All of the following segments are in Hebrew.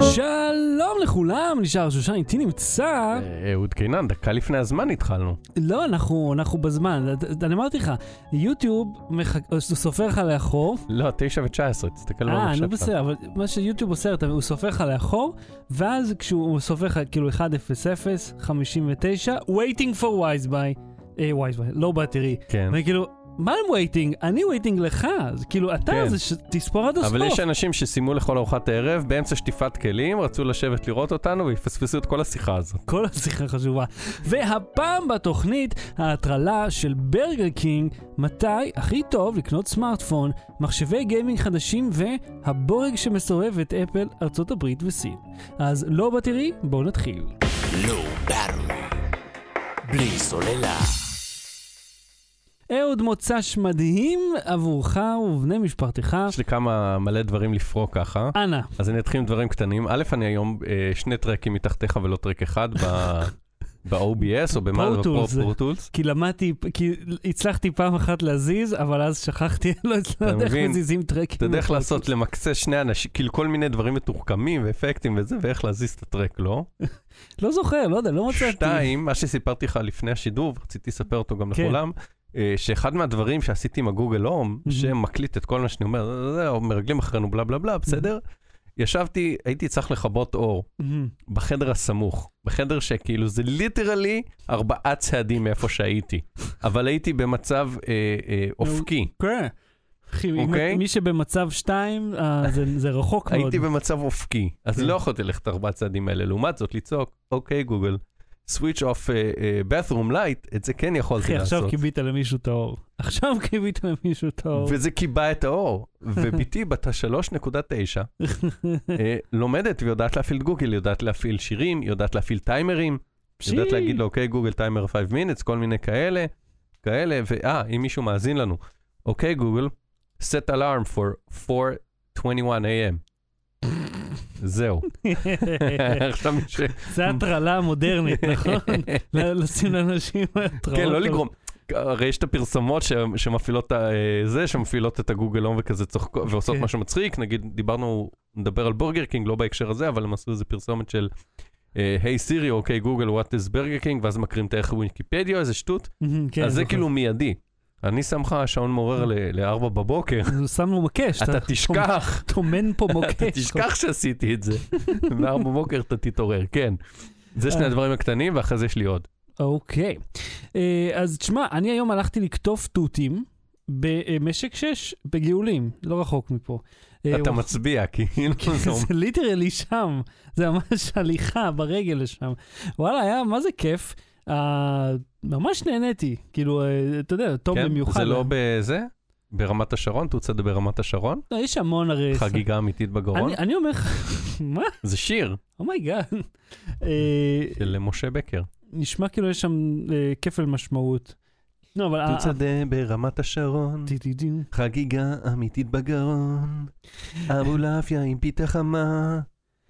שלום לכולם, נשאר שושן, איתי נמצא... אה, אהוד קינן, דקה לפני הזמן התחלנו. לא, אנחנו, אנחנו בזמן. אני אמרתי לך, יוטיוב מחק... סופר לך לאחור. לא, 9 ו-19, תסתכל אה, במחשב נו בסדר, אבל מה שיוטיוב עושה, הוא סופר לך לאחור, ואז כשהוא סופר לך כאילו 100, 59, waiting for wise by, אה, wise by, לא באטרי. כן. וכאילו, מה הם waiting? אני waiting לך, אז כאילו, אתה כן. זה ש... תספור עד הסוף. אבל יש אנשים שסיימו לכל ארוחת הערב, באמצע שטיפת כלים, רצו לשבת לראות אותנו ויפספסו את כל השיחה הזאת. כל השיחה חשובה. והפעם בתוכנית, ההטרלה של ברגר קינג, מתי הכי טוב לקנות סמארטפון, מחשבי גיימינג חדשים והבורג שמסובב את אפל, ארצות הברית וסין. אז Low Battery, בואו נתחיל. לא. בלי סוללה. אהוד מוצ"ש מדהים עבורך ובני משפחתך. יש לי כמה מלא דברים לפרוק ככה. אנא, אז אני אתחיל עם דברים קטנים. א', אני היום אה, שני טרקים מתחתיך ולא טרק אחד ב- ב-OBS או במה? בפרו-טולס. כי למדתי, כי הצלחתי פעם אחת להזיז, אבל אז שכחתי, לא יודעת איך? מזיזים טרקים. אתה יודע איך לעשות. למקצה שני אנשים, כאילו כל מיני דברים מתוחכמים ואפקטים וזה, ואיך להזיז את הטרק, לא? לא זוכר, לא יודע, לא מצאתי. שתיים, מה שסיפרתי לך לפני השידור, ורציתי לספר אותו גם כן. לכולם, שאחד מהדברים שעשיתי עם הגוגל הום. שמקליט את כל מה שאני אומר, "זה, מרגלים אחרינו בלה בלה בלה, בסדר? ישבתי, הייתי צריך לכבות אור. בחדר הסמוך, בחדר שכאילו זה ליטרלי ארבעה צעדים מאיפה שהייתי, אבל הייתי במצב אה, אה, אופקי. כן. אחי, אוקיי. מי שבמצב 2, זה זה רחוק מאוד. הייתי במצב אופקי, אז כן. לא יכולתי ללכת ארבעה צעדים האלה. לעומת זאת, לצעוק, אוקיי גוגל, switch off uh, uh, bathroom light, את זה כן יכולתי אחי, עכשיו לעשות. כיבית למישהו את האור. עכשיו כיבית למישהו את האור. וזה קיבע את האור. ובתי בת ה-3.9 אה, לומדת ויודעת להפעיל את גוגל, יודעת להפעיל שירים, יודעת להפעיל טיימרים, יודעת. להגיד לו, אוקיי גוגל טיימר 5 minutes, כל מיני כאלה, כאלה, ואה, אם מישהו מאזין לנו, אוקיי גוגל, set alarm for 4:21 a.m. זהו. זה הטרלה מודרנית, נכון? לשים לאנשים התראות. כן, לא לגרום. הרי יש את הפרסומות ש- שמפעילות זה, שמפעילות את הגוגל הום וכזה צוחקות ועושות כן. משהו מצחיק, נגיד דיברנו, נדבר על בורגר קינג, לא בהקשר הזה, אבל הם עשו איזה פרסומת של Hey Siri, OK Google, what is Burger King, ואז מקריא את הערך וויקיפדיה, איזה שטות, כן, אז זה. כאילו מיידי. אני שם לך שעון מעורר ל-4 בבוקר, אז הוא שם לו מקש. אתה תשכח, טומן פה מוקש. אתה תשכח שעשיתי את זה, ב-4 בבוקר אתה תתעורר, כן. זה שני אה. הדברים הקטנים, ואחרי זה יש לי עוד. אוקיי. אה, אז תשמע, אני היום הלכתי לקטוף תותים במשק 6 בגאולים, לא רחוק מפה. אה, אתה מצביע, כאילו, אומר- זה ליטרלי שם, זה ממש הליכה ברגל לשם. וואלה, היה מה זה כיף. אה, ממש נהניתי, כאילו, אה, אתה יודע, טוב כן? במיוחד. זה לא בזה? ברמת השרון? תוצא ברמת השרון? לא, יש המון הרי... חגיגה אמיתית בגרון? אני, אני אומר לך, מה? זה שיר oh my god. של משה בקר. נשמע כאילו יש שם אה, כפל משמעות. לא, אבל... ה- תוצא ברמת השרון. חגיגה אמיתית בגרון, אבולעפיה עם פיתה חמה,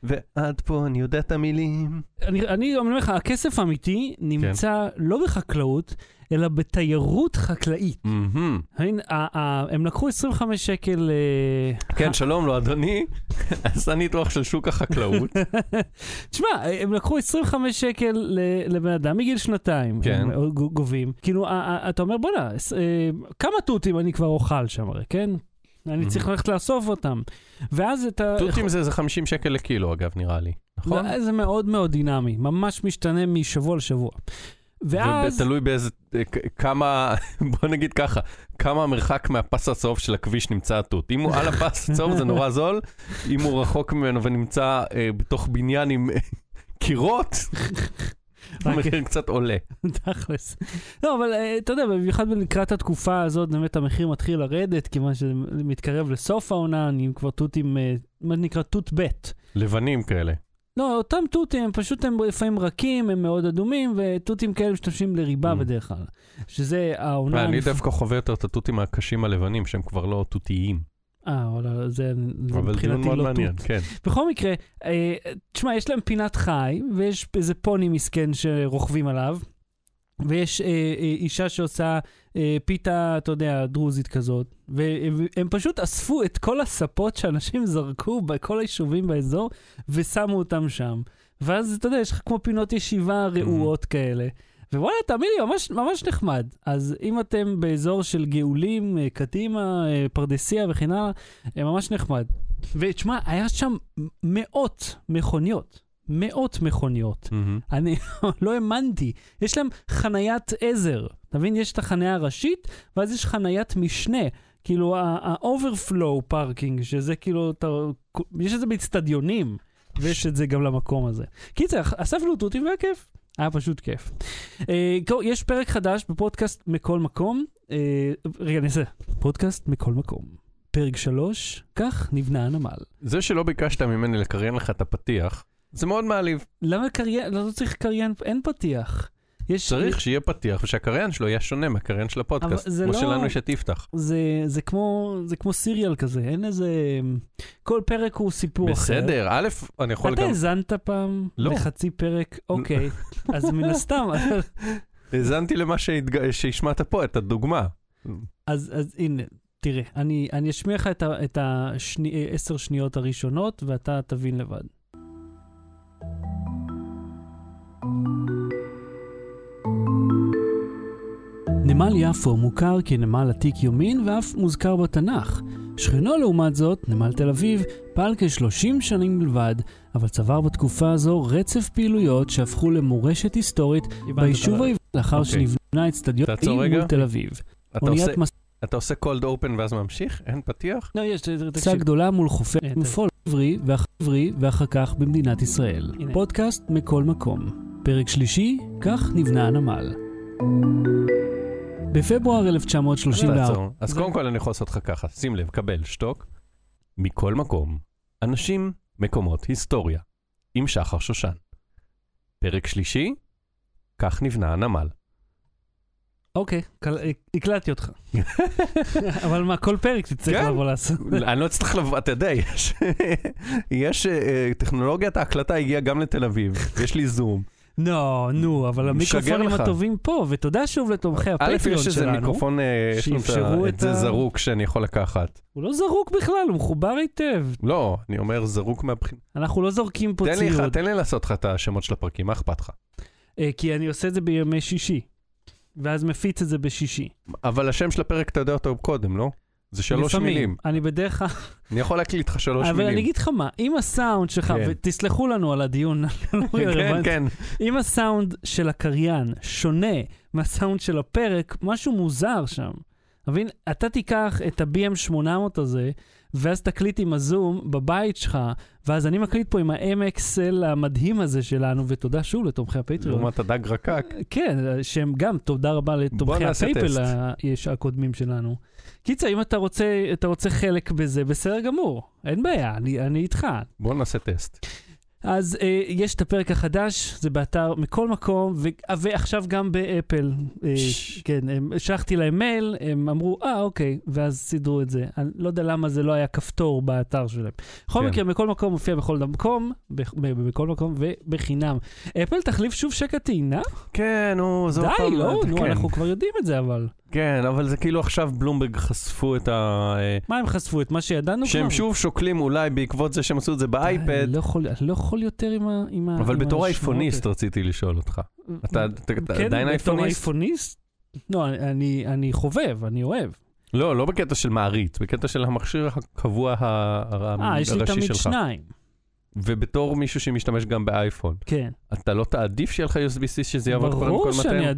ועד פה אני יודע את המילים. אני, אני אומר לך, הכסף האמיתי נמצא כן. לא בחקלאות, אלא בתיירות חקלאית. מהמם. הנה, ה- ה- הם לקחו 25 שקל... אה, כן, שלום לו אדוני, עשה ניתוח של שוק החקלאות. תשמע, הם לקחו 25 שקל לבן אדם מגיל שנתיים, כן. הם ג- גובים. כאילו, ה- ה- אתה אומר, בוא'נה, אה, כמה תותים אני כבר אוכל שם הרי, כן? אני צריך ללכת לאסוף אותם. ואז אתה... תותים זה איזה 50 שקל לקילו אגב, נראה לי. נכון? לא, זה מאוד מאוד דינמי, ממש משתנה משבוע לשבוע. ואז... ותלוי באיזה, כמה, בוא נגיד ככה, כמה המרחק מהפס הצהוב של הכביש נמצא התות. אם הוא על הפס הצהוב זה נורא זול, אם הוא רחוק ממנו ונמצא אה, בתוך בניין עם אה, קירות, המחיר קצת עולה. תכלס. לא, אבל אה, אתה יודע, במיוחד לקראת התקופה הזאת, באמת המחיר מתחיל לרדת, כיוון שזה מתקרב לסוף העונה, נהיים כבר תותים, אה, מה שנקרא תות ב'. לבנים כאלה. לא, אותם תותים, פשוט הם לפעמים רכים, הם מאוד אדומים, ותותים כאלה משתמשים לריבה Mm. בדרך כלל. שזה העונה... אני דווקא חווה יותר את התותים הקשים הלבנים, שהם כבר לא תותיים. אה, וואלה, זה, מבחינתי לא מעניין, תות. כן. בכל מקרה, אה, תשמע, יש להם פינת חי, ויש איזה פוני מסכן שרוכבים עליו, ויש אה, אה, אישה שעושה אה, פיתה, אתה יודע, דרוזית כזאת, והם פשוט אספו את כל הספות שאנשים זרקו בכל היישובים באזור, ושמו אותם שם. ואז, אתה יודע, יש לך כמו פינות ישיבה רעועות כאלה. ווואלה, תאמין לי, ממש, ממש נחמד. אז אם אתם באזור של גאולים, אה, קדימה, אה, פרדסיה וכן הלאה, אה, ממש נחמד. ותשמע, היה שם מאות מכוניות. מאות מכוניות. מהמם. אני לא האמנתי. יש להם חניית עזר. אתה מבין? יש את החניה הראשית, ואז יש חניית משנה. כאילו ה-overflow parking, שזה כאילו, אתה, יש את זה באצטדיונים, ויש את זה גם למקום הזה. קיצר, אספנו תותים והיה כיף. היה פשוט כיף. אה, יש פרק חדש בפודקאסט מכל מקום. אה, רגע, אני אעשה. פודקאסט מכל מקום. פרק שלוש, כך נבנה הנמל. זה שלא ביקשת ממני לקריין לך את הפתיח, זה מאוד מעליב. למה קריין? לא צריך קריין, אין פתיח. יש... צריך שיהיה פתיח ושהקריין שלו יהיה שונה מהקריין של הפודקאסט. כמו לא- שלנו יש את יפתח. זה, זה, כמו, זה כמו סיריאל כזה, אין איזה... כל פרק הוא סיפור אחר. בסדר, א', אני יכול אתה גם... האזנת פעם לא. לחצי פרק? אוקיי, אז מן הסתם, האזנתי למה שהתג- שהשמעת פה, את הדוגמה. אז, אז הנה, תראה, אני, אני אשמיע לך את ה- את העשר שניות הראשונות, ואתה תבין לבד. נמל יפו מוכר כנמל עתיק יומין ואף מוזכר בתנ"ך. שכנו לעומת זאת, נמל תל אביב, פעל כ-30 שנים בלבד, אבל צבר בתקופה הזו רצף פעילויות שהפכו למורשת היסטורית ביישוב העברי לאחר אוקיי. שנבנה אצטדיון מול. תל אביב. אתה אוניית עושה- מס... אתה עושה cold open ואז ממשיך? אין פתיח? לא, יש, טיסה גדולה מול חופי אה, מפול עברי ואחר עברי ואחר כך במדינת ישראל. פודקאסט מכל מקום. פרק שלישי, כך נבנה הנמל. בפברואר 1934, תעצור. אז קודם כל אני יכול לעשות לך ככה, שים לב, קבל, שתוק. מכל מקום, אנשים, מקומות, היסטוריה, עם שחר שושן. פרק שלישי, כך נבנה הנמל. אוקיי, קל- הקלטתי אותך. אבל מה, כל פרק תצטרך כן. לבוא לעשות. אני לא אצטרך לבוא, אתה יודע, יש, יש אה, טכנולוגיית ההקלטה הגיעה גם לתל אביב, יש לי זום. נו, נו, אבל המיקרופונים לך. הטובים פה, ותודה שוב לתומכי א', הפטריון יש איזה שלנו. מיקרופון, אה, יש לנו את זה זרוק שאני יכול לקחת. הוא לא זרוק בכלל, הוא מחובר היטב. לא, אני אומר זרוק מהבחינה. אנחנו לא זורקים פה ציוד. תן לי לעשות לך את השמות של הפרקים, מה אכפת לך? אה, כי אני עושה את זה בימי שישי. ואז מפיץ את זה בשישי. אבל השם של הפרק אתה יודע אותו קודם, לא? זה שלוש לפעמים. מילים. אני בדרך כלל... אני יכול להקליט לך שלוש אבל מילים. אני אגיד לך מה, אם הסאונד שלך, כן. ותסלחו לנו על הדיון, לא כן. כן. אם הסאונד של הקריין שונה מהסאונד של הפרק, משהו מוזר שם. מבין? אתה תיקח את ה-BM 800 הזה, ואז תקליט עם הזום בבית שלך, ואז אני מקליט פה עם ה-MXL המדהים הזה שלנו, ותודה שוב לתומכי הפטריון. לעומת הדג רקק. כן, שהם גם, תודה רבה לתומכי הפייפל הקודמים שלנו. קיצר, אם אתה רוצה, אתה רוצה חלק בזה, בסדר גמור, אין בעיה, אני, אני איתך. בוא נעשה טסט. אז אה, יש את הפרק החדש, זה באתר מכל מקום, ו- ועכשיו גם באפל. אה, כן, הם, שלחתי להם מייל, הם אמרו, אה, אוקיי, ואז סידרו את זה. אני לא יודע למה זה לא היה כפתור באתר שלהם. בכל כן. מקרה, מכל מקום מופיע בכל מקום, בכל מקום ובחינם. אפל תחליף שוב שקע טעינה? כן, נו, זה עוד די, לא, נו, כן. אנחנו כבר יודעים את זה, אבל. כן, אבל זה כאילו עכשיו בלומברג חשפו את ה... מה הם חשפו? את מה שידענו כבר? שהם שוב שוקלים אולי בעקבות זה שהם עשו את זה באייפד. אני לא יכול- לא יכול יותר עם ה... עם אבל בתור אייפוניסט רציתי לשאול אותך. אתה כן, עדיין בתור אייפוניסט? אייפוניסט? לא, אני, אני חובב, אני אוהב. לא, לא בקטע של מעריץ, בקטע של המכשיר הקבוע ה- ה- אה, יש לי הראשי תמיד שלך. שניים. ובתור מישהו שמשתמש גם באייפון, כן. אתה לא תעדיף שיהיה לך USB-C שזה יעבוד כבר עם ברור כל שאני 200?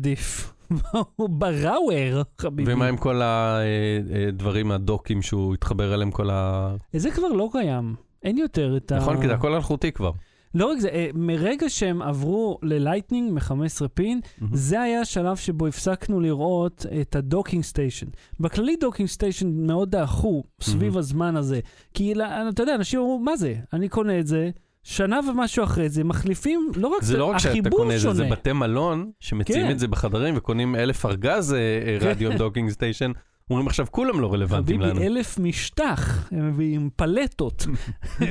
עדיף. ברור, חביבי. ומה עם כל הדברים, הדוקים שהוא התחבר אליהם, כל ה... זה כבר לא קיים. אין יותר את ה... נכון, כי זה הכל אלחוטי כבר. לא רק זה, אה, מרגע שהם עברו ללייטנינג מ-15 פין, זה היה השלב שבו הפסקנו לראות את ה docking station. בכללי docking station מאוד דעכו סביב Mhm. הזמן הזה. כי לא- אתה יודע, אנשים אמרו, מה זה? אני קונה את זה, שנה ומשהו אחרי זה, מחליפים, לא רק זה לא רק שאתה קונה את זה, זה. בתי מלון שמציעים כן. את זה בחדרים וקונים אלף ארגז אה, אה. רדיו docking station, אומרים עכשיו כולם לא רלוונטיים לנו. חביבי, אלף משטח, הם מביאים פלטות,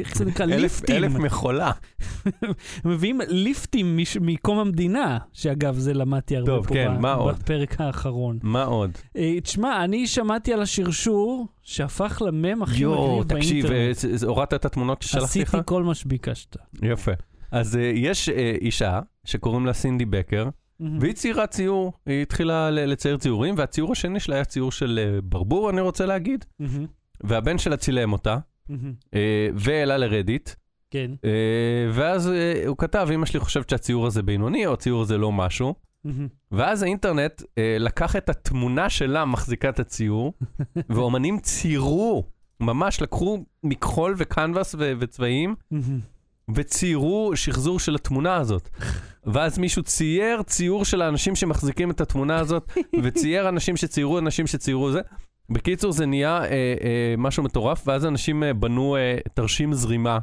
איך זה נקרא? ליפטים. אלף מכולה. הם מביאים ליפטים מקום המדינה, שאגב, זה למדתי הרבה טוב, פה כן, ב-? בפרק האחרון. מה עוד? אה, תשמע, אני שמעתי על השרשור שהפך למם הכי יואו, מגניב תקשיב, באינטרנט. אה, זה- הורדת את התמונות ששלחתי לך? עשיתי כל מה שביקשת. יפה. אז אה, יש אישה שקוראים לה סינדי בקר, והיא ציירה ציור, היא התחילה לצייר ציורים, והציור השני שלה היה ציור של אה, ברבור, אני רוצה להגיד, מהמם, והבן שלה צילם אותה. אה, והעלה לרדיט, כן. אה, ואז הוא כתב, אמא שלי חושבת שהציור הזה בינוני, או הציור הזה לא משהו, מהמם. ואז האינטרנט לקח את התמונה שלה מחזיקה את הציור, ואומנים ציירו, ממש לקחו מכחול וקנבס ו- וצבעים, מהמם. וציירו שחזור של התמונה הזאת. ואז מישהו צייר ציור של האנשים שמחזיקים את התמונה הזאת, וצייר אנשים שציירו אנשים שציירו זה. בקיצור, זה נהיה אה, אה, משהו מטורף, ואז אנשים אה, בנו אה, תרשים זרימה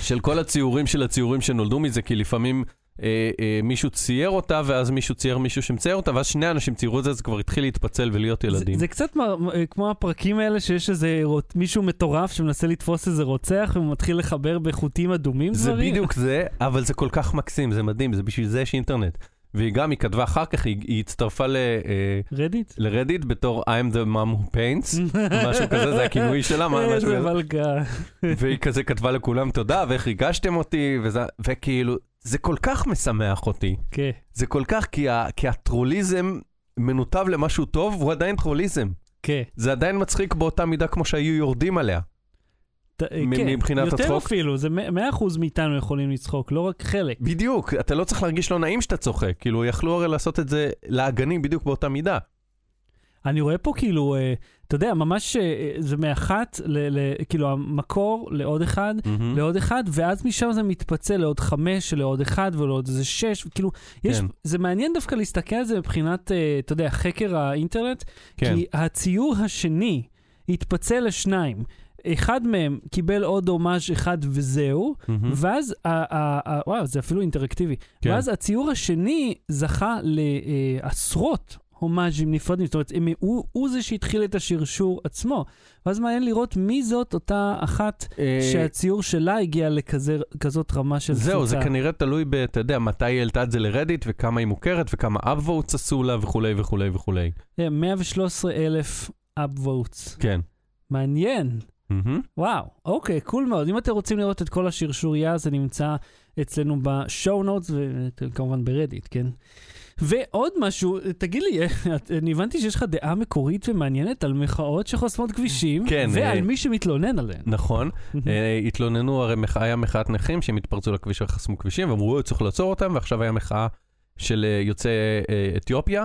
של כל הציורים של הציורים שנולדו מזה, כי לפעמים אה, אה, מישהו צייר אותה, ואז מישהו צייר מישהו שמצייר אותה, ואז שני אנשים ציירו את זה, זה כבר התחיל להתפצל ולהיות זה, ילדים. זה קצת מ- מ- כמו הפרקים האלה שיש איזה רוט- מישהו מטורף שמנסה לתפוס איזה רוצח ומתחיל לחבר בחוטים אדומים זה דברים. בדיוק זה, אבל זה כל כך מקסים, זה מדהים, זה בשביל זה יש אינטרנט. והיא גם, היא כתבה אחר כך, היא, היא הצטרפה ל, אה, רדיט? לרדיט בתור I'm the mom who paints, משהו כזה, זה הכינוי שלה, מה- משהו איזה כזה. מלכה. והיא כזה כתבה לכולם תודה, ואיך ריגשתם אותי, וזה, וכאילו, זה כל כך משמח אותי. כן. זה כל כך, כי, ה, כי הטרוליזם מנותב למשהו טוב, והוא עדיין טרוליזם. כן. זה עדיין מצחיק באותה מידה כמו שהיו יורדים עליה. ת- אה, כן. מבחינת יותר הצחוק? אפילו, זה מ- 100% מאיתנו יכולים לצחוק, לא רק חלק. בדיוק, אתה לא צריך להרגיש לא נעים שאתה צוחק, כאילו יכלו הרי לעשות את זה לאגנים בדיוק באותה מידה. אני רואה פה כאילו, אה, אתה יודע, ממש אה, זה מאחת, ל- ל- כאילו המקור לעוד אחד, מהמם. לעוד אחד, ואז משם זה מתפצל לעוד חמש, לעוד אחד ולעוד איזה שש, כאילו, יש, כן. זה מעניין דווקא להסתכל על זה מבחינת, אה, אתה יודע, חקר האינטרנט, כן. כי הציור השני התפצל לשניים. אחד מהם קיבל עוד הומאז' אחד וזהו, מהמם. ואז, ה- ה- ה- וואו, זה אפילו אינטראקטיבי. כן. ואז הציור השני זכה לעשרות הומאז'ים נפרדים, זאת אומרת, הם, הוא, הוא זה שהתחיל את השרשור עצמו. ואז מעניין לראות מי זאת אותה אחת אה, שהציור שלה הגיע לכזאת רמה של תפוצה. זהו, זה כנראה תלוי ב... אתה יודע, מתי היא העלתה את זה ל Reddit, וכמה היא מוכרת, וכמה upvotes עשו לה, וכולי וכולי וכולי. 113 אלף upvotes. כן. מעניין. מהמם. וואו, אוקיי, cool מאוד. אם אתם רוצים לראות את כל השרשור הזה, זה נמצא אצלנו ב show notes, וכמובן ב Reddit, כן? ועוד משהו, תגיד לי, אני הבנתי שיש לך דעה מקורית ומעניינת על מחאות שחוסמות כבישים, כן, ועל אה, מי שמתלונן עליהן. נכון. אה, התלוננו, הרי מחאה- היה מחאת נכים שהם התפרצו לכביש וחסמו כבישים, ואמרו, "אוי, צריך לעצור אותם, ועכשיו היה מחאה של אה, יוצאי אה, אתיופיה.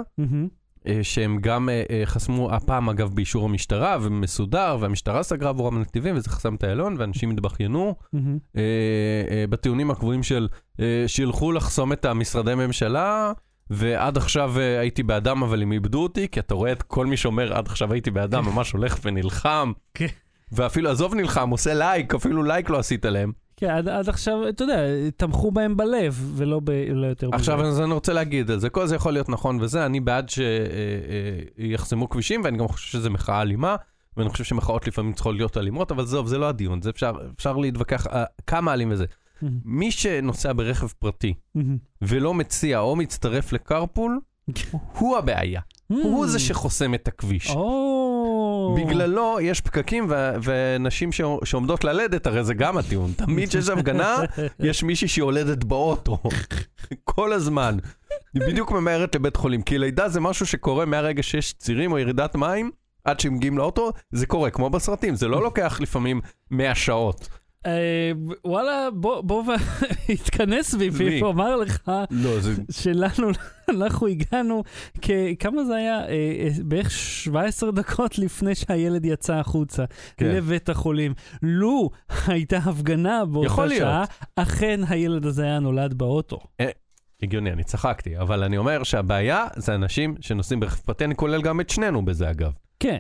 אה, שהם גם אה, אה, חסמו, הפעם אגב באישור המשטרה, ומסודר, והמשטרה סגרה עבורם נתיבים, וזה חסם את איילון, ואנשים התבכיינו. מהמם. אה, אה, בטיעונים הקבועים של אה, שילכו לחסום את המשרדי ממשלה, ועד עכשיו אה, הייתי באדם, אבל הם איבדו אותי, כי אתה רואה את כל מי שאומר עד עכשיו הייתי באדם, ממש הולך ונלחם. כן. ואפילו, עזוב נלחם, עושה לייק, אפילו לייק לא עשית להם. כן, עד, עד עכשיו, אתה יודע, תמכו בהם בלב, ולא ב, לא יותר מזה. עכשיו, אז אני רוצה להגיד על זה, כל זה יכול להיות נכון וזה, אני בעד שיחסמו כבישים, ואני גם חושב שזו מחאה אלימה, ואני חושב שמחאות לפעמים צריכות להיות אלימות, אבל עזוב, זה לא הדיון, זה אפשר, אפשר להתווכח אה, כמה אלים וזה. מהמם. מי שנוסע ברכב פרטי, מהמם. ולא מציע או מצטרף לקרפול, הוא הבעיה. הוא זה שחוסם את הכביש. או... בגללו יש פקקים ו- ונשים ש- שעומדות ללדת, הרי זה גם הטיעון. תמיד כשיש הפגנה, יש מישהי שיולדת באוטו. כל הזמן. היא בדיוק ממהרת לבית חולים, כי לידה זה משהו שקורה מהרגע שיש צירים או ירידת מים, עד שהם מגיעים לאוטו, זה קורה, כמו בסרטים, זה לא לוקח לפעמים 100 שעות. אה, וואלה, בוא, סביבי מי? ואומר לך לא. שלנו, אנחנו הגענו, כמה זה היה? אה, אה, בערך 17 דקות לפני שהילד יצא החוצה כן. לבית החולים. לו הייתה הפגנה באותה. שעה, אכן הילד הזה היה נולד באוטו. הגיוני, אני צחקתי, אבל אני אומר שהבעיה זה אנשים שנוסעים ברכב אני כולל גם את שנינו בזה אגב. כן,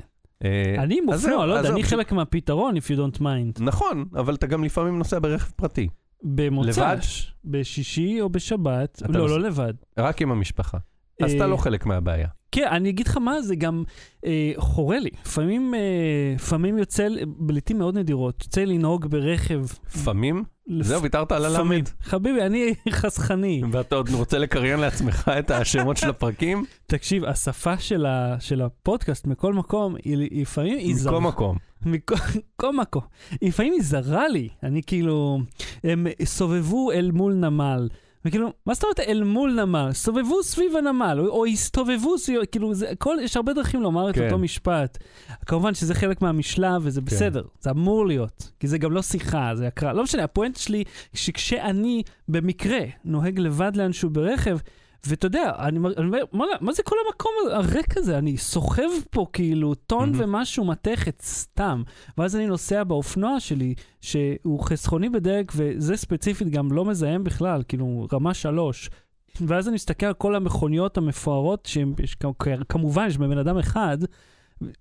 אני אז מופנוע, לא יודע, אני חלק מהפתרון, if you don't mind. נכון, אבל אתה גם לפעמים נוסע ברכב פרטי, במוצ"ש, בשישי או בשבת, לא, לא לבד. רק עם המשפחה. אז אתה אה, לא חלק מהבעיה. כן, אני אגיד לך מה, זה גם אה, חורה לי. לפעמים, אה, לפעמים יוצא, לי- לעיתים מאוד נדירות, יוצא לנהוג ברכב. לפעמים? לפ- זהו, ויתרת על. הלמד. חביבי, אני חסכני. ואתה עוד רוצה לקריין לעצמך את השמות של הפרקים? תקשיב, השפה של, ה, של הפודקאסט מכל מקום, היא, לפעמים היא. מכל מקום. מכל מכל מקום. לפעמים היא זרה לי. אני כאילו, הם סובבו אל מול נמל. וכאילו, מה זאת אומרת אל מול נמל? סובבו סביב הנמל, או, או הסתובבו סביב, כאילו, זה, כל, יש הרבה דרכים לומר את כן. אותו משפט. כמובן שזה חלק מהמשלב, וזה בסדר, זה אמור להיות. כי זה גם לא שיחה, זה הקרא. לא משנה, הפואנט שלי, שכשאני במקרה נוהג לבד לאנשהו ברכב, ואתה יודע, אני מר- אני אומר, מה, מה זה כל המקום הריק הזה? אני סוחב פה כאילו טון מהמם. ומשהו מתכת סתם. ואז אני נוסע באופנוע שלי, שהוא חסכוני בדלק, וזה ספציפית גם לא מזהם בכלל, כאילו רמה שלוש. ואז אני מסתכל על כל המכוניות המפוארות, שהן, יש, כ- כמובן, יש בן אדם אחד,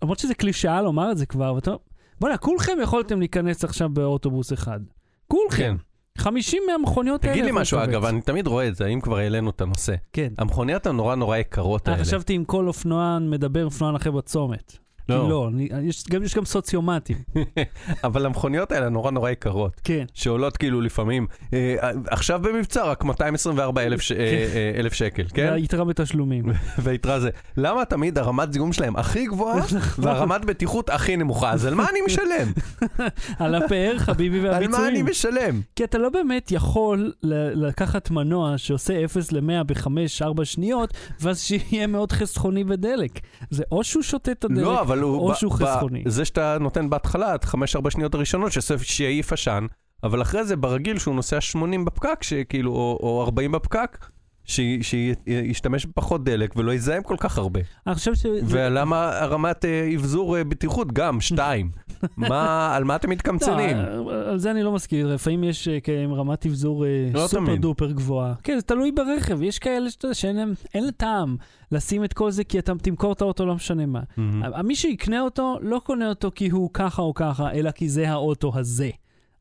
למרות שזה קלישאה לומר את זה כבר, ואתה אומר, בוא'נה, כולכם יכולתם להיכנס עכשיו באוטובוס אחד. כולכם. כן. 50 מהמכוניות האלה. תגיד לי משהו. אגב, אני תמיד רואה את זה, אם כבר העלינו את הנושא. כן. המכוניות הנורא נורא יקרות אה, האלה. חשבתי אם כל אופנוען מדבר אופנוען אחר בצומת. כי לא, אני, יש, גם, יש גם סוציומטים. אבל המכוניות האלה נורא נורא יקרות. כן. שעולות כאילו לפעמים, אה, עכשיו במבצע רק 224 אלף ש- אה, אה, אלף שקל, כן? והיתרה בתשלומים. והיתרה זה, למה תמיד הרמת זיהום שלהם הכי גבוהה נכון. והרמת בטיחות הכי נמוכה? אז על מה אני משלם? על הפאר, חביבי על מה אני והביצועים. משלם? כי אתה לא באמת יכול לקחת מנוע שעושה 0 ל-100 ב-5-4 שניות, ואז שיהיה מאוד חסכוני בדלק. זה או שהוא שותה את הדלק, לא, אבל הוא... או ב- שהוא ב- חסכוני. זה שאתה נותן בהתחלה, את 5-4 שניות הראשונות, שיעיף עשן, אבל אחרי זה ברגיל שהוא נוסע 80 בפקק, שכאילו, או, או 40 בפקק, ש- שישתמש בפחות דלק ולא יזהם כל כך הרבה. אני חושב ש... ולמה הרמת אה, אבזור אה, בטיחות גם, שתיים. מה, על מה אתם מתקמצנים? לא, על זה אני לא מסכים, לפעמים יש אה, כאלה רמת אבזור אה, לא סופר. דופר גבוהה. כן, זה תלוי ברכב, יש כאלה שאין להם טעם לשים את כל זה כי אתה תמכור את האוטו לא משנה מה. מי שיקנה אותו, לא קונה אותו כי הוא ככה או ככה, אלא כי זה האוטו הזה.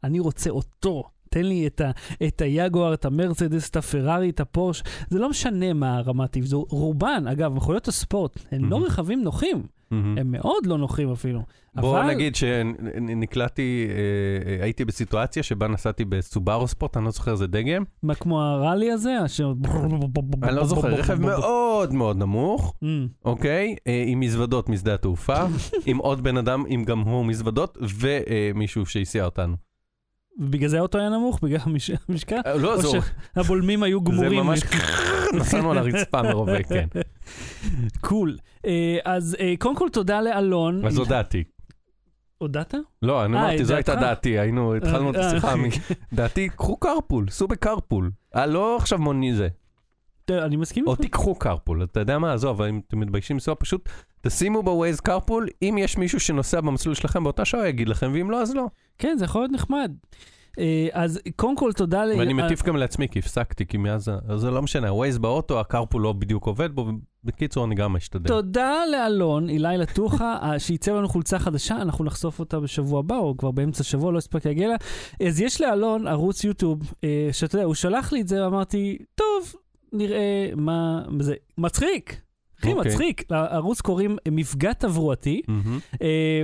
אני רוצה אותו. תן לי את, ה, את היגואר, את המרצדס, את הפרארי, את הפורש. זה לא משנה מה הרמת אבזור. רובן, אגב, מכוניות הספורט, הן לא מהמם. רכבים נוחים. הם מאוד לא נוחים אפילו. בוא אבל- נגיד שנקלעתי, אה, אה, הייתי בסיטואציה שבה נסעתי בסובארו ספורט, אני לא זוכר איזה דגם, מה, כמו הראלי הזה? אשר... אני לא זוכר, רכב מאוד מאוד נמוך. אוקיי? אה, עם מזוודות משדה התעופה, עם עוד בן אדם, עם גם הוא מזוודות, ומישהו שהסיע אותנו. ובגלל זה האוטו היה נמוך? בגלל המש- המשקל? אה, לא, או זו, שהבולמים היו זה גמורים? ממש, נסענו על הרצפה מרובה, כן. קול. אה, אז אה, קודם כל תודה לאלון. אז הודעתי. הודעת? לא, אני אמרתי, זו הייתה? דעתי, היינו, התחלנו את השיחה, אה, מ- דעתי, קחו קרפול, סעו בקרפול. לא עכשיו מוני זה. אני מסכים או איתך. תיקחו קרפול, אתה יודע מה, עזוב, אם אתם מתביישים לנסוע, פשוט תשימו בווייז קרפול, אם יש מישהו שנוסע במסלול שלכם באותה שעה, יגיד לכם, ואם לא, אז לא. כן, זה יכול להיות נחמד. אה, אז קודם כל תודה ל... ואני אה, מטיף גם לעצמי, כי הפסקתי, כי מאז, זה לא משנה, הווייז באוטו, הקרפול לא בדיוק עובד בו, בקיצור, אני גם משתדל. תודה לאלון, אילי לטוחה, אה, שייצר לנו חולצה חדשה, אנחנו נחשוף אותה בשבוע הבא, או כבר באמצע השבוע, לא הספק להגיע לה. אז יש לאלון ערוץ יוטיוב, שאתה יודע, הוא שלח לי את זה, ואמרתי, טוב, נראה מה זה. מצחיק! הכי אוקיי. מצחיק. לערוץ קוראים מפגע תברואתי,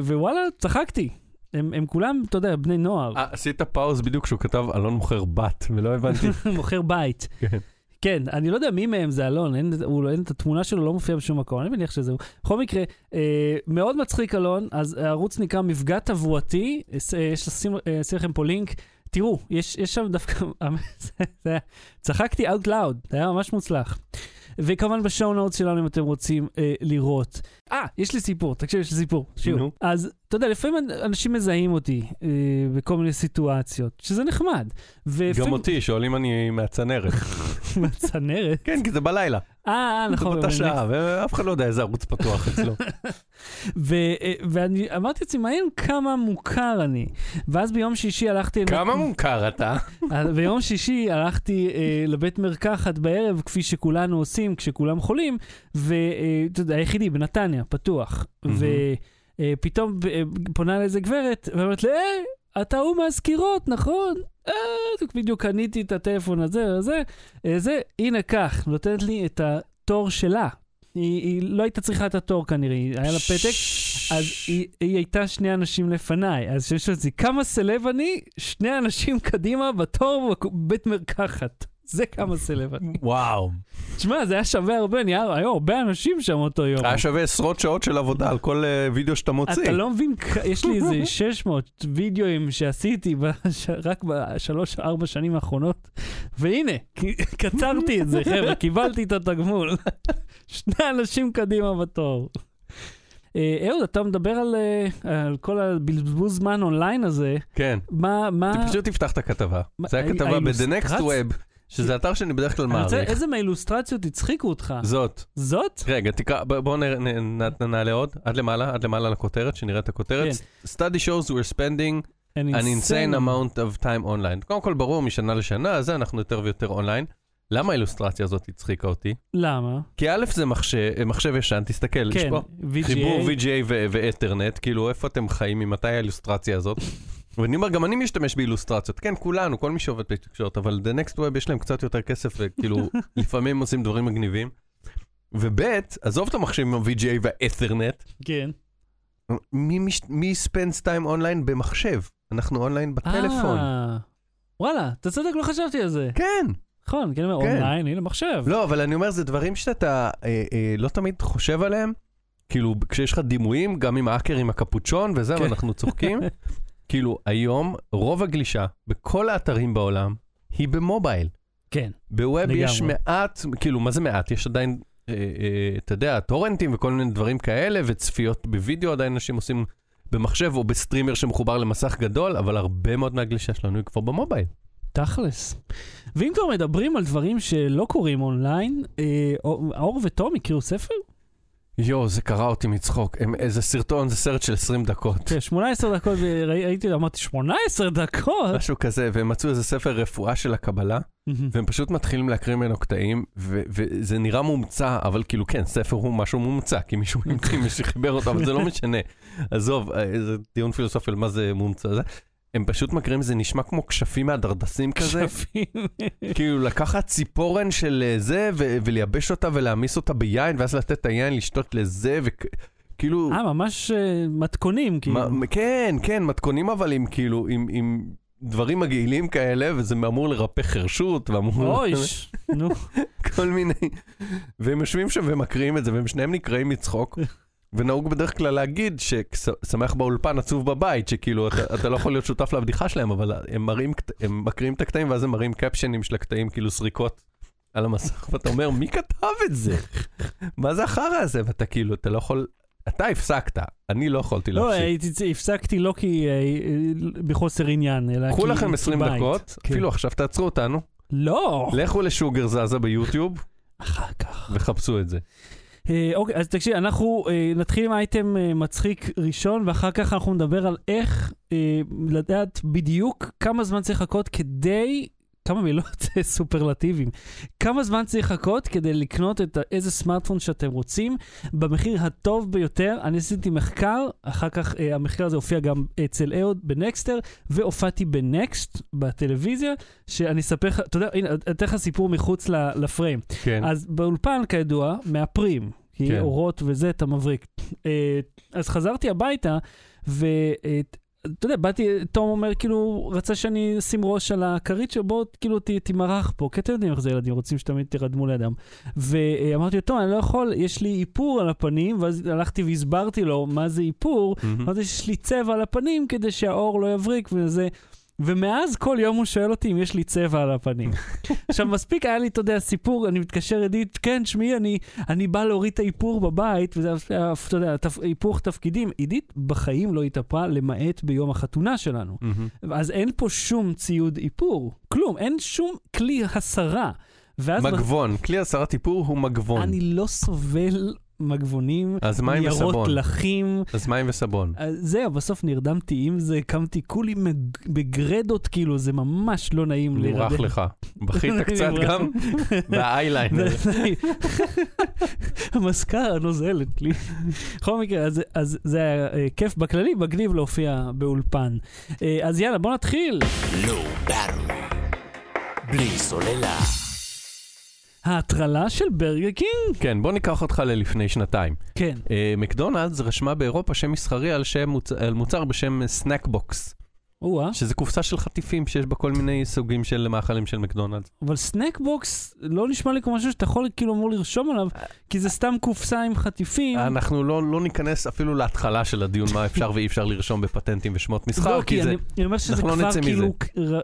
ווואלה, צחקתי. הם, הם כולם, אתה יודע, בני נוער. אה, עשית פאוז בדיוק כשהוא כתב, אלון מוכר בת, ולא הבנתי. מוכר בית. כן. כן, אני לא יודע מי מהם זה אלון, אין, הוא, לא- אין את התמונה שלו, לא מופיעה בשום מקום, אני מניח שזה הוא. בכל מקרה, אה, מאוד מצחיק אלון, אז הערוץ נקרא מפגע תברואתי, אה, יש לשים אה, לכם פה לינק. תראו, יש, יש שם דווקא, צחקתי out loud, זה היה ממש מוצלח. וכמובן בשואו נוטס שלנו אם אתם רוצים אה, לראות. אה, יש לי סיפור, תקשיב, יש לי סיפור. שיעור. אז אתה יודע, לפעמים אנשים מזהים אותי אה, בכל מיני סיטואציות, שזה נחמד. גם אותי, שואלים אני מהצנרת. מהצנרת. כן, כי זה בלילה. אה, אה, זה נכון. באותה באמת. שעה, ואף אחד לא יודע איזה ערוץ פתוח אצלו. אה, ואני אמרתי לעצמי, מעניין כמה מוכר אני. ואז ביום שישי הלכתי... כמה מוכר אתה? ביום שישי הלכתי לבית מרקחת בערב, כפי שכולנו עושים כשכולם חולים, ואתה יודע, היחידי בנתניה, פתוח. מהמם. ופתאום אה, פונה לאיזה גברת, ואומרת לי, אה, אתה הוא מהסקירות, נכון? אה, בדיוק קניתי את הטלפון הזה וזה, אה, זה, הנה כך, נותנת לי את התור שלה. היא, היא לא הייתה צריכה את התור כנראה, היה לה פתק, אז היא, היא הייתה שני אנשים לפניי. אז כשיש אותי, כמה סלב אני? שני אנשים קדימה בתור בבית מרקחת. זה כמה סלב אני. וואו. תשמע, זה היה שווה הרבה, נהיה, היו הרבה אנשים שם אותו יום. היה שווה עשרות שעות של עבודה על כל אה, וידאו שאתה מוציא. אתה לא מבין, יש לי איזה 600 וידאוים שעשיתי בש... רק בשלוש-ארבע שנים האחרונות, והנה, קצרתי את זה, חבר'ה, קיבלתי את התגמול. שני אנשים קדימה בתור. אה, אהוד, אתה מדבר על, אה, על כל הבזבוז זמן אונליין הזה, כן. מה, מה... פשוט תפתח את הכתבה. זה הא- הכתבה ב-The Next? Web, שזה אתר שאני בדרך כלל מעריך. איזה מהאילוסטרציות הצחיקו אותך? זאת. זאת? רגע, תקרא, בואו נעלה עוד, עד למעלה, עד למעלה לכותרת, שנראה את הכותרת. כן. Study shows we're spending an an insane amount of time online. קודם כל, ברור, משנה לשנה, זה אנחנו יותר ויותר אונליין. למה האילוסטרציה הזאת הצחיקה אותי? למה? כי א' זה מחשב, מחשב ישן, תסתכל, יש כן, פה VGA. חיבור VGA ואתרנט, כאילו איפה אתם חיים, ממתי האילוסטרציה הזאת? ואני אומר, גם אני משתמש באילוסטרציות, כן, כולנו, כל מי שעובד בתקשורת, אבל The Next Web יש להם קצת יותר כסף, וכאילו, לפעמים עושים דברים מגניבים. וב', עזוב את המחשב עם ה-VGA והאתרנט, כן. מי, מש- מי spends time online במחשב? אנחנו אונליין בטלפון. אה, וואלה, אתה צודק, לא חשבתי על זה. כן. נכון, כן, אומר, כן. אונליין, הנה מחשב. לא, אבל אני אומר, זה דברים שאתה אה, אה, לא תמיד חושב עליהם. כאילו, כשיש לך דימויים, גם עם האקר עם הקפוצ'ון וזה, כן. ואנחנו צוחקים. כאילו, היום, רוב הגלישה בכל האתרים בעולם היא במובייל. כן. ב web יש. מעט, כאילו, מה זה מעט? יש עדיין, אה, אה, אתה יודע, טורנטים וכל מיני דברים כאלה, וצפיות בווידאו עדיין אנשים עושים במחשב או בסטרימר שמחובר למסך גדול, אבל הרבה מאוד מהגלישה שלנו היא כבר במובייל. תכלס. ואם כבר מדברים על דברים שלא קורים אונליין, אה, אור ותום הקריאו ספר? יואו, זה קרע אותי מצחוק. הם, איזה סרטון, זה סרט של 20 דקות. כן, 18 דקות, וראיתי, אמרתי, 18 דקות? משהו כזה, והם מצאו איזה ספר רפואה של הקבלה, והם פשוט מתחילים להקריא ממנו קטעים, וזה נראה מומצא, אבל כאילו כן, ספר הוא משהו מומצא, כי מישהו המציא, מישהו חיבר אותו, אבל זה לא משנה. עזוב, אה, זה דיון פילוסופי על מה זה מומצא. הם פשוט מקריאים, זה נשמע כמו כשפים מהדרדסים כזה, כשפים. כאילו לקחת ציפורן של אה, זה, ו- ולייבש אותה ולהעמיס אותה ביין, ואז לתת את היין לשתות לזה, וכאילו... אה, ממש אה, מתכונים, כאילו. מה- כן, כן, מתכונים אבל עם כאילו, עם, עם דברים מגעילים כאלה, וזה אמור לרפא חרשות, ואמור... אוי, נו. כל מיני... והם יושבים שם ומקריאים את זה, והם שניהם נקראים מצחוק. ונהוג בדרך כלל להגיד ששמח באולפן עצוב בבית, שכאילו אתה, אתה לא יכול להיות שותף לבדיחה שלהם, אבל הם מראים, הם מקריאים את הקטעים ואז הם מראים קפשנים של הקטעים, כאילו סריקות על המסך, ואתה אומר, מי כתב את זה? מה זה החרא הזה? ואתה כאילו, אתה לא יכול... אתה הפסקת, אני לא יכולתי לא, להפסיק. הייתי- הפסקתי לא כי... אה, אה, בחוסר עניין, אלא כי... קחו לכם כי 20 בית. דקות, כן. אפילו עכשיו תעצרו אותנו, לא! לכו לשוגר זזה ביוטיוב אחר כך. וחפשו את זה. אה, אוקיי, אז תקשיב, אנחנו אה, נתחיל עם אייטם אה, מצחיק ראשון, ואחר כך אנחנו נדבר על איך לדעת בדיוק כמה זמן צריך לחכות כדי... כמה מילות סופרלטיביים. כמה זמן צריך לחכות כדי לקנות את איזה סמארטפון שאתם רוצים במחיר הטוב ביותר. אני עשיתי מחקר, אחר כך אה, המחקר הזה הופיע גם אצל אהוד בנקסטר, והופעתי בנקסט בטלוויזיה, שאני אספר לך, אתה יודע, הנה, אתן לך סיפור מחוץ לפריים. כן. אז באולפן, כידוע, מאפרים, כי כן. אורות וזה, אתה מבריק. אה, אז חזרתי הביתה, ואתה יודע, באתי, תום אומר, כאילו, רצה שאני אשים ראש על הכרית שלו, בוא, כאילו, ת, תמרח פה, כי אתם יודעים איך זה ילדים, רוצים שתמיד תרדמו לידם. ואמרתי לו, תום, אני לא יכול, יש לי איפור על הפנים, ואז הלכתי והסברתי לו מה זה איפור. אמרתי שיש לי צבע על הפנים כדי שהאור לא יבריק וזה. ומאז כל יום הוא שואל אותי אם יש לי צבע על הפנים. עכשיו, מספיק היה לי, אתה יודע, סיפור, אני מתקשר עידית, כן, שמעי, אני, אני בא להוריד את האיפור בבית, וזה, אתה יודע, תפ, היפוך תפקידים. עידית בחיים לא התאפרה, למעט ביום החתונה שלנו. אז אין פה שום ציוד איפור, כלום, אין שום כלי הסרה. מגבון, כלי הסרת איפור הוא מגבון. אני לא סובל מגבונים, אז מים ניירות וסבון. לחים. אז מים וסבון. אז זהו, בסוף נרדמתי עם זה, קמתי כולי בגרדות, כאילו, זה ממש לא נעים נמרח להירדם. לך. בכית קצת נמרח. גם? והאייליינר. זה- המזכרה נוזלת לי. בכל מקרה, אז- אז זה היה אה, כיף בכללי, מגניב להופיע באולפן. אה, אז יאללה, בוא נתחיל. בלי סוללה. ההטרלה של ברגר קינג? כן, בוא ניקח אותך ללפני שנתיים. כן. אה, מקדונלדס רשמה באירופה שם מסחרי על, שם מוצ... על מוצר בשם Snack Box, או-אה. שזה קופסה של חטיפים שיש בה כל מיני סוגים של מאכלים של מקדונלדס. אבל Snack Box לא נשמע לי כמו משהו שאתה יכול כאילו אמור לרשום עליו, כי זה סתם קופסה עם חטיפים. אנחנו לא, לא ניכנס אפילו להתחלה של הדיון מה אפשר ואי אפשר לרשום בפטנטים ושמות מסחר, לא, כי זה... אני, אומר שזה לא כבר נצא כאילו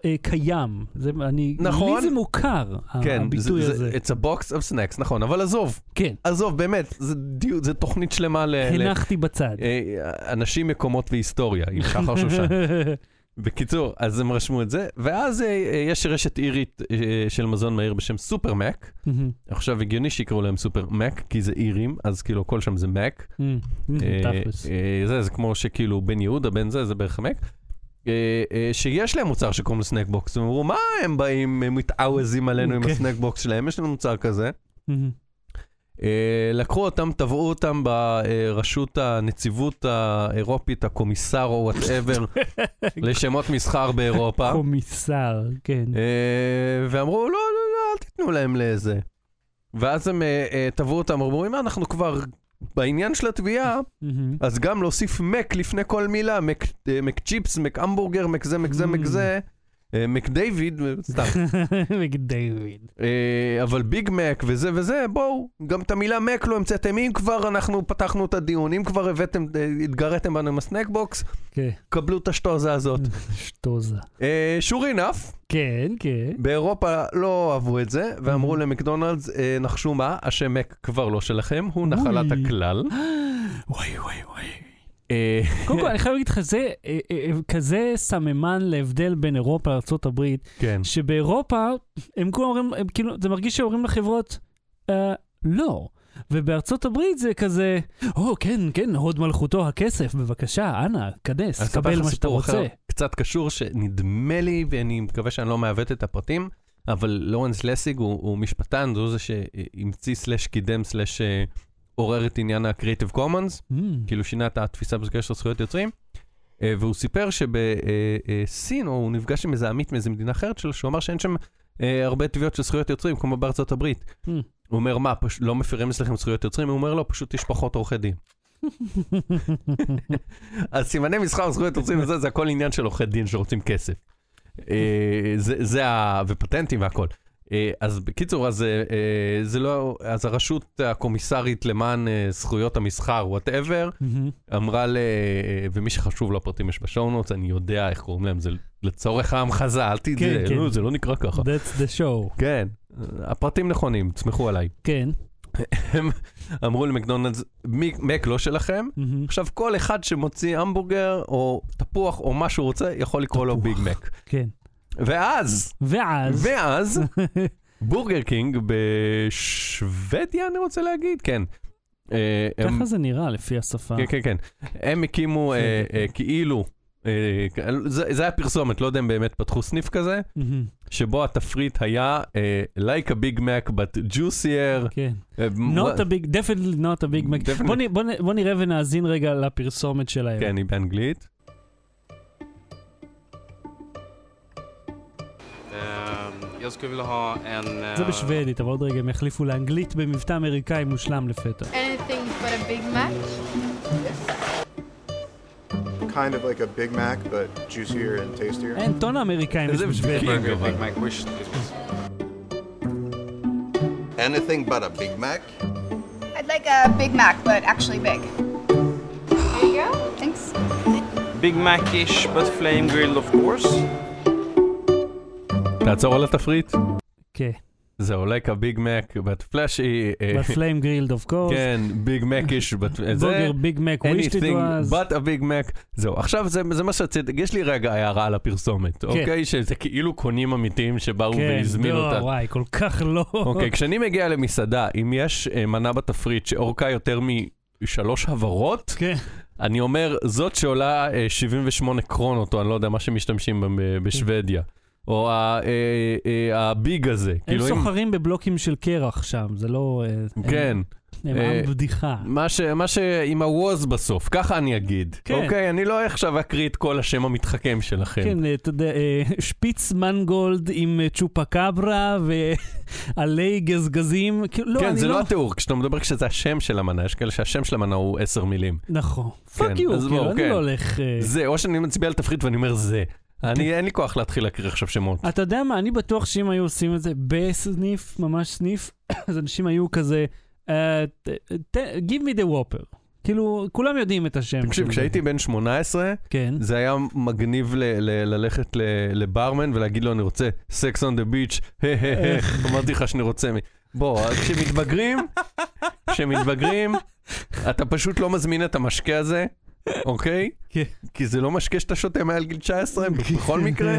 אה, קיים. זה, אני, נכון. לי זה מוכר, כן, הביטוי זה, הזה. זה, it's a box of snacks, נכון, אבל עזוב, כן, עזוב, באמת, זה, דיו, זה תוכנית שלמה ל... ל הנחתי בצד. אה, אנשים, מקומות והיסטוריה, עם שחר שושן. בקיצור, אז הם רשמו את זה, ואז אה, אה, יש רשת אירית אה, של מזון מהיר בשם סופר מק. מהמם, עכשיו, הגיוני שיקראו להם סופר מק, כי זה אירים, אז כאילו הכל שם זה מק. אה, זה, זה כמו שכאילו בן יהודה, בן זה, זה בערך מק. שיש להם מוצר שקוראים לו סנק בוקס, הם אמרו, מה הם באים, הם מתעווזים עלינו עם כן. הסנק בוקס שלהם, יש לנו מוצר כזה. אה, לקחו אותם, תבעו אותם ברשות הנציבות האירופית, הקומיסר או וואטאבר, לשמות מסחר באירופה. קומיסר, כן. אה, ואמרו, לא, לא, לא, אל תיתנו להם לזה. ואז הם אה, אה, תבעו אותם, אמרו, אם אנחנו כבר בעניין של התביעה. אז גם להוסיף מק לפני כל מילה, מק צ'יפס, מק המבורגר, מק זה, מק זה, מק זה, אה, מק דיוויד, סתם. דיוויד. אה, אבל ביג מק וזה וזה, בואו, גם את המילה מק לא המצאתם, אם כבר אנחנו פתחנו את הדיון, אם כבר הבאתם, אה, התגרתם בנו עם ה Snack Box, כן, קבלו את השטוזה הזאת. שטוזה. sure enough, כן, כן. באירופה לא אהבו את זה, ואמרו למקדונלדס, אה, נחשו מה, השם מק כבר לא שלכם, הוא נחלת. הכלל. וואי, וואי, וואי. אה, קודם כל, אני חייב להגיד לך, זה אה, אה, כזה סממן להבדל בין אירופה לארה"ב, כן. שבאירופה, הם כולם אומרים, הם כאילו, זה מרגיש שאומרים לחברות, "אה, לא. ובארצות הברית זה כזה, או, כן, כן, הוד מלכותו הכסף, בבקשה, אנא, כנס, קבל מה שאתה רוצה. אחר, קצת קשור, שנדמה לי, ואני מקווה שאני לא מעוות את הפרטים, אבל לורנס לסיג הוא, הוא משפטן, הוא זה שהמציא סלאש קידם סלאש אה, עורר את עניין ה-Creative Commons, Mm, כאילו שינה את התפיסה של זכויות יוצרים, אה, והוא סיפר שבסין, או הוא נפגש עם איזה עמית מאיזה מדינה אחרת שלו, שהוא אמר שאין שם אה, הרבה תביעות של זכויות יוצרים, כמו בארצות הברית. Mm. הוא אומר, מה, פש... לא מפרים אצלכם זכויות יוצרים? הוא אומר, לא, פשוט יש פחות עורכי דין. אז סימני מסחר זכויות יוצרים וזה, זה הכל עניין של עורכי דין שרוצים כסף. אה, זה, זה ה... ופטנטים והכל. אה, אז בקיצור, אז, אה, אה, זה לא, אז הרשות הקומיסרית למען זכויות המסחר, whatever, מהמם. אמרה ל... ומי שחשוב לפרטים יש ב show notes, אני יודע איך קוראים להם, זה לצורך ההמחזה, אל תדע, כן, כן. לא, זה לא נקרא ככה. That's the show. כן, הפרטים נכונים, תסמכו עליי. כן. הם אמרו למקדונלדס, "מי- מק לא שלכם, מהמם. עכשיו כל אחד שמוציא המבורגר או תפוח או מה שהוא רוצה, יכול לקרוא לו תפוח. ביג מק. כן. ואז, ואז, ואז, בורגר קינג בשוודיה אני רוצה להגיד, כן. אה, ככה זה נראה לפי השפה. כן, כן, כן. הם הקימו אה, אה, כאילו, זה זה היה פרסומת, לא יודע אם באמת פתחו סניף כזה. שבו התפריט היה like a big mac but juicier. כן. Not a big, definitely not a big mac. Definitely. בוא נ- בוא נ- בוא נראה ונאזין רגע לפרסומת שלהם. כן, היא באנגלית. Jag skulle vilja ha en... eh, זה בשוודית, אבל עוד רגע הם יחליפו לאנגלית במבטא אמריקאי מושלם לפתע. Anything but a Big Mac? kind of like a Big Mac, but juicier and tastier. אין, טון האמריקאים יש בשוודית. Anything but a Big Mac? I'd like a Big Mac, but actually big. Here you go. Thanks. Big Mac-ish, but flame grilled of course. תעצור על התפריט. כן. זהו, like a big mac but flashy. בפליים גרילד אוף קורס. כן, ביג מקיש, זה... בוגר ביג מק ווישט it was. but a big mac. זהו, עכשיו זה, זה מה שרציתי, יש לי רגע הערה על הפרסומת, אוקיי? שזה כאילו קונים אמיתיים שבאו כן, והזמינו לא, אותה. וואי, כל כך לא. אוקיי, כשאני מגיע למסעדה, אם יש אה, מנה בתפריט שאורכה יותר משלוש הברות, כן. אני אומר, זאת שעולה אה, 78 קרונות, או אני לא יודע, מה שמשתמשים בשוודיה. או אה, אה, הביג הזה. הם כאילו, סוחרים בבלוקים של קרח שם, זה לא... אה, כן. הם אה, בדיחה. מה ש... מה ש... עם הווז בסוף, ככה אני אגיד. כן. אוקיי, אני לא עכשיו אקריא את כל השם המתחכם שלכם. כן, אתה יודע, שפיץ מנגולד עם צ'ופה קברה ועלי גזגזים. כאילו, לא, כן, זה לא התיאור, כשאתה מדבר כשזה השם של המנה, יש כאלה שהשם של המנה הוא עשר מילים. נכון. פאק כן, יו, כאילו, אני כן. לא הולך... זה, או שאני מצביע על תפריט ואני אומר זה. אני, אין לי כוח להתחיל להקריא עכשיו שמות. אתה יודע מה, אני בטוח שאם היו עושים את זה בסניף, ממש סניף, אז אנשים היו כזה, אה, ת- give me the whopper. כאילו, כולם יודעים את השם. תקשיב, כשהייתי. בן 18, כן. זה היה מגניב ל- ל- ללכת ל- לברמן ולהגיד לו, אני רוצה סקס און דה ביץ', אמרתי לך שאני רוצה... מ-" בוא, כשמתבגרים, כשמתבגרים, אתה פשוט לא מזמין את המשקה הזה, אוקיי? כן. כי זה לא משקה שאתה שותה מעל גיל 19, בכל מקרה,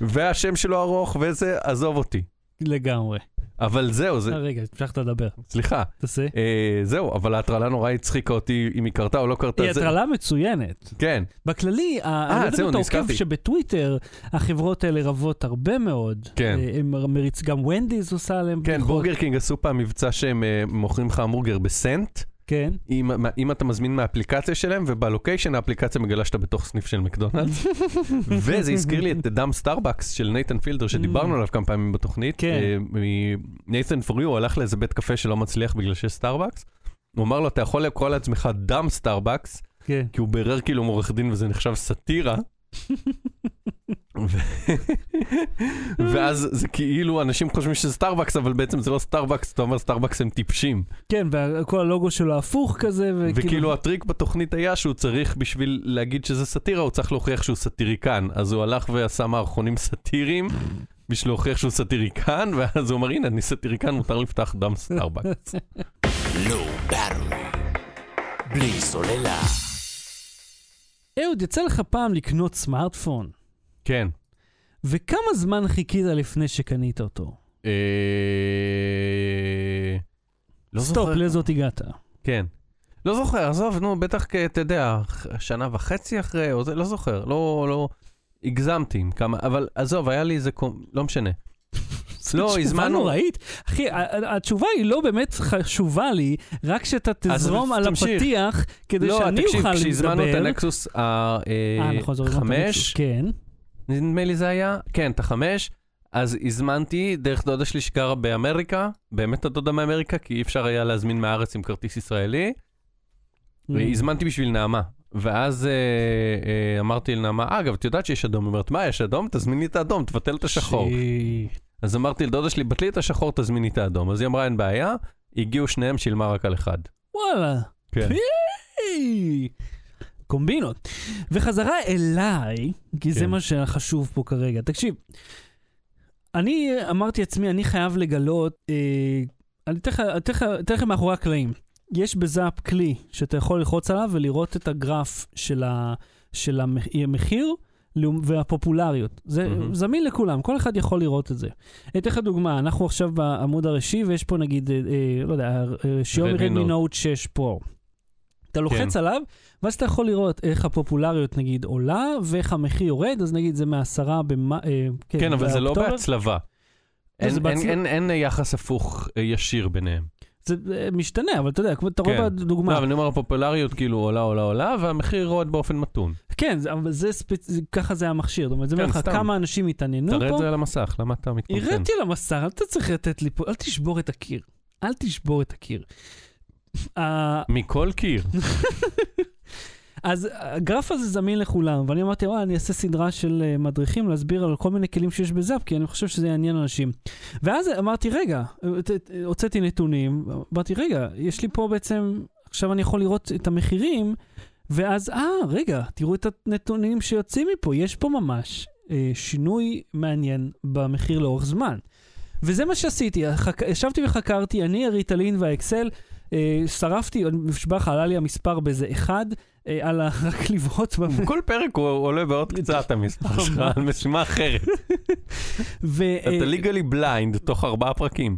והשם שלו ארוך וזה, עזוב אותי. לגמרי. אבל זהו, זה... אה, רגע, המשכת לדבר. סליחה. תעשה. אה, זהו, אבל ההטרלה נורא הצחיקה אותי אם היא קרתה או לא קרתה. היא זה- הטרלה מצוינת. כן. בכללי, ה- אני לא יודע אם אתה. עוקב שבטוויטר החברות האלה רבות הרבה מאוד. כן. אה, הם מריץ, גם ונדיז עושה עליהם כן, בדיחות. בורגר קינג עשו פעם מבצע שהם אה, מוכרים לך המבורגר בסנט, כן. אם, אם אתה מזמין מהאפליקציה שלהם, וב location האפליקציה מגלה שאתה בתוך סניף של מקדונלדס. וזה הזכיר לי את Dumb Starbucks של נייתן פילדר, שדיברנו עליו כמה פעמים בתוכנית. כן. Nathan For You הלך לאיזה בית קפה שלא מצליח בגלל שיש סטארבקס. הוא אמר לו, אתה יכול לקרוא לעצמך Dumb Starbucks, כן. כי הוא בירר כאילו עם עורך דין וזה נחשב סאטירה. ואז זה כאילו אנשים חושבים שזה סטארבקס, אבל בעצם זה לא סטארבקס, אתה אומר סטארבקס הם טיפשים. כן, וכל הלוגו שלו הפוך כזה, וכאילו הטריק בתוכנית היה שהוא צריך, בשביל להגיד שזה סאטירה, הוא צריך להוכיח שהוא סאטיריקן. אז הוא הלך ועשה מערכונים סאטיריים בשביל להוכיח שהוא סאטיריקן, ואז הוא אמר, הנה, אני סאטיריקן, מותר לפתח Dumb Starbucks. בלי סוללה. אהוד, יצא לך פעם לקנות סמארטפון, כן. וכמה זמן חיכית לפני שקנית אותו? אה, לא סטופ, זוכר. לזאת הגעת. כן. לא זוכר, עזוב, נו, בטח, כ- אתה יודע, שנה וחצי אחרי, או זה, לא זוכר, לא, לא, הגזמתי עם כמה, אבל עזוב, היה לי איזה, לא משנה. לא, הזמנו- נוראית. אחי, התשובה היא לא באמת חשובה לי, רק שאתה תזרום על. הפתיח, כדי לא, שאני תקשיב, אוכל כשהזמנו את לדבר. הנקסוס אה, נכון, זו הזמנת נקסוס, החמש, כן. נדמה לי זה היה, כן, את החמש, אז הזמנתי דרך דודה שלי שגרה באמריקה, באמת הדודה מאמריקה, כי אי אפשר היה להזמין מהארץ עם כרטיס ישראלי, Mm. הזמנתי בשביל נעמה. ואז אה, אה, אמרתי לנעמה, אגב, את יודעת שיש אדום? היא אומרת, מה, יש אדום? תזמיני את האדום, תבטל את השחור. אז אמרתי לדודה שלי, בטלי את השחור, תזמיני את האדום. אז היא אמרה, אין בעיה, הגיעו שניהם, שילמה רק על אחד. וואלה. כן. היי. קומבינות. וחזרה אליי, כי זה כן. מה שחשוב פה כרגע. תקשיב, אני אמרתי לעצמי, אני חייב לגלות, אה, אני אתן לכם מאחורי הקלעים. יש בזאפ כלי שאתה יכול ללחוץ עליו ולראות את הגרף של, ה, של המח- המחיר והפופולריות. זה מהמם. זמין לכולם, כל אחד יכול לראות את זה. אתן לך דוגמה, אנחנו עכשיו בעמוד הראשי ויש פה נגיד, אה, אה, לא יודע, אה, שיומי Redmi רדמי. נוט 6 פרו. אתה לוחץ כן. עליו, ואז אתה יכול לראות איך הפופולריות נגיד עולה ואיך המחיר יורד, אז נגיד זה מעשרה במה... אה, כן, אבל זה לא. בהצלבה. לא, אין- אין-. אין- אין יחס הפוך אה, ישיר ביניהם. זה משתנה, אבל אתה יודע, כמו- אתה רואה כן. בדוגמה. לא, אבל אני אומר, הפופולריות כאילו עולה, עולה, עולה, והמחיר יורד באופן מתון. כן, אבל זה ספצ... זה- ככה זה המכשיר. זאת אומרת, זה כן, אומר לך סתם. כמה אנשים התעניינו תראה פה. את זה על המסך, למה אתה מתפרסם? הראיתי על המסך, אל אתה צריך לתת לי פה, אל תשבור את הקיר. אל תשבור את הקיר. מכל קיר. אז הגרף הזה זמין לכולם, ואני אמרתי, וואי, אני אעשה סדרה של אה, מדריכים להסביר על כל מיני כלים שיש בזאפ, כי אני חושב שזה יעניין אנשים. ואז אמרתי, רגע, אה, הוצאתי נתונים, אמרתי, רגע, יש לי פה בעצם, עכשיו אני יכול לראות את המחירים, ואז, אה, רגע, תראו את הנתונים שיוצאים מפה, יש פה ממש אה, שינוי מעניין במחיר לאורך זמן. וזה מה שעשיתי. ישבתי וחקרתי, אני, הריטלין והאקסל, אה, שרפתי, אני נשבע לך, עלה לי המספר באיזה אחד, אה, על. רק לבהות. כל פרק הוא עולה בעוד קצת המספר שלך, על משימה אחרת. אה, אתה ליגלי בליינד תוך ארבעה פרקים.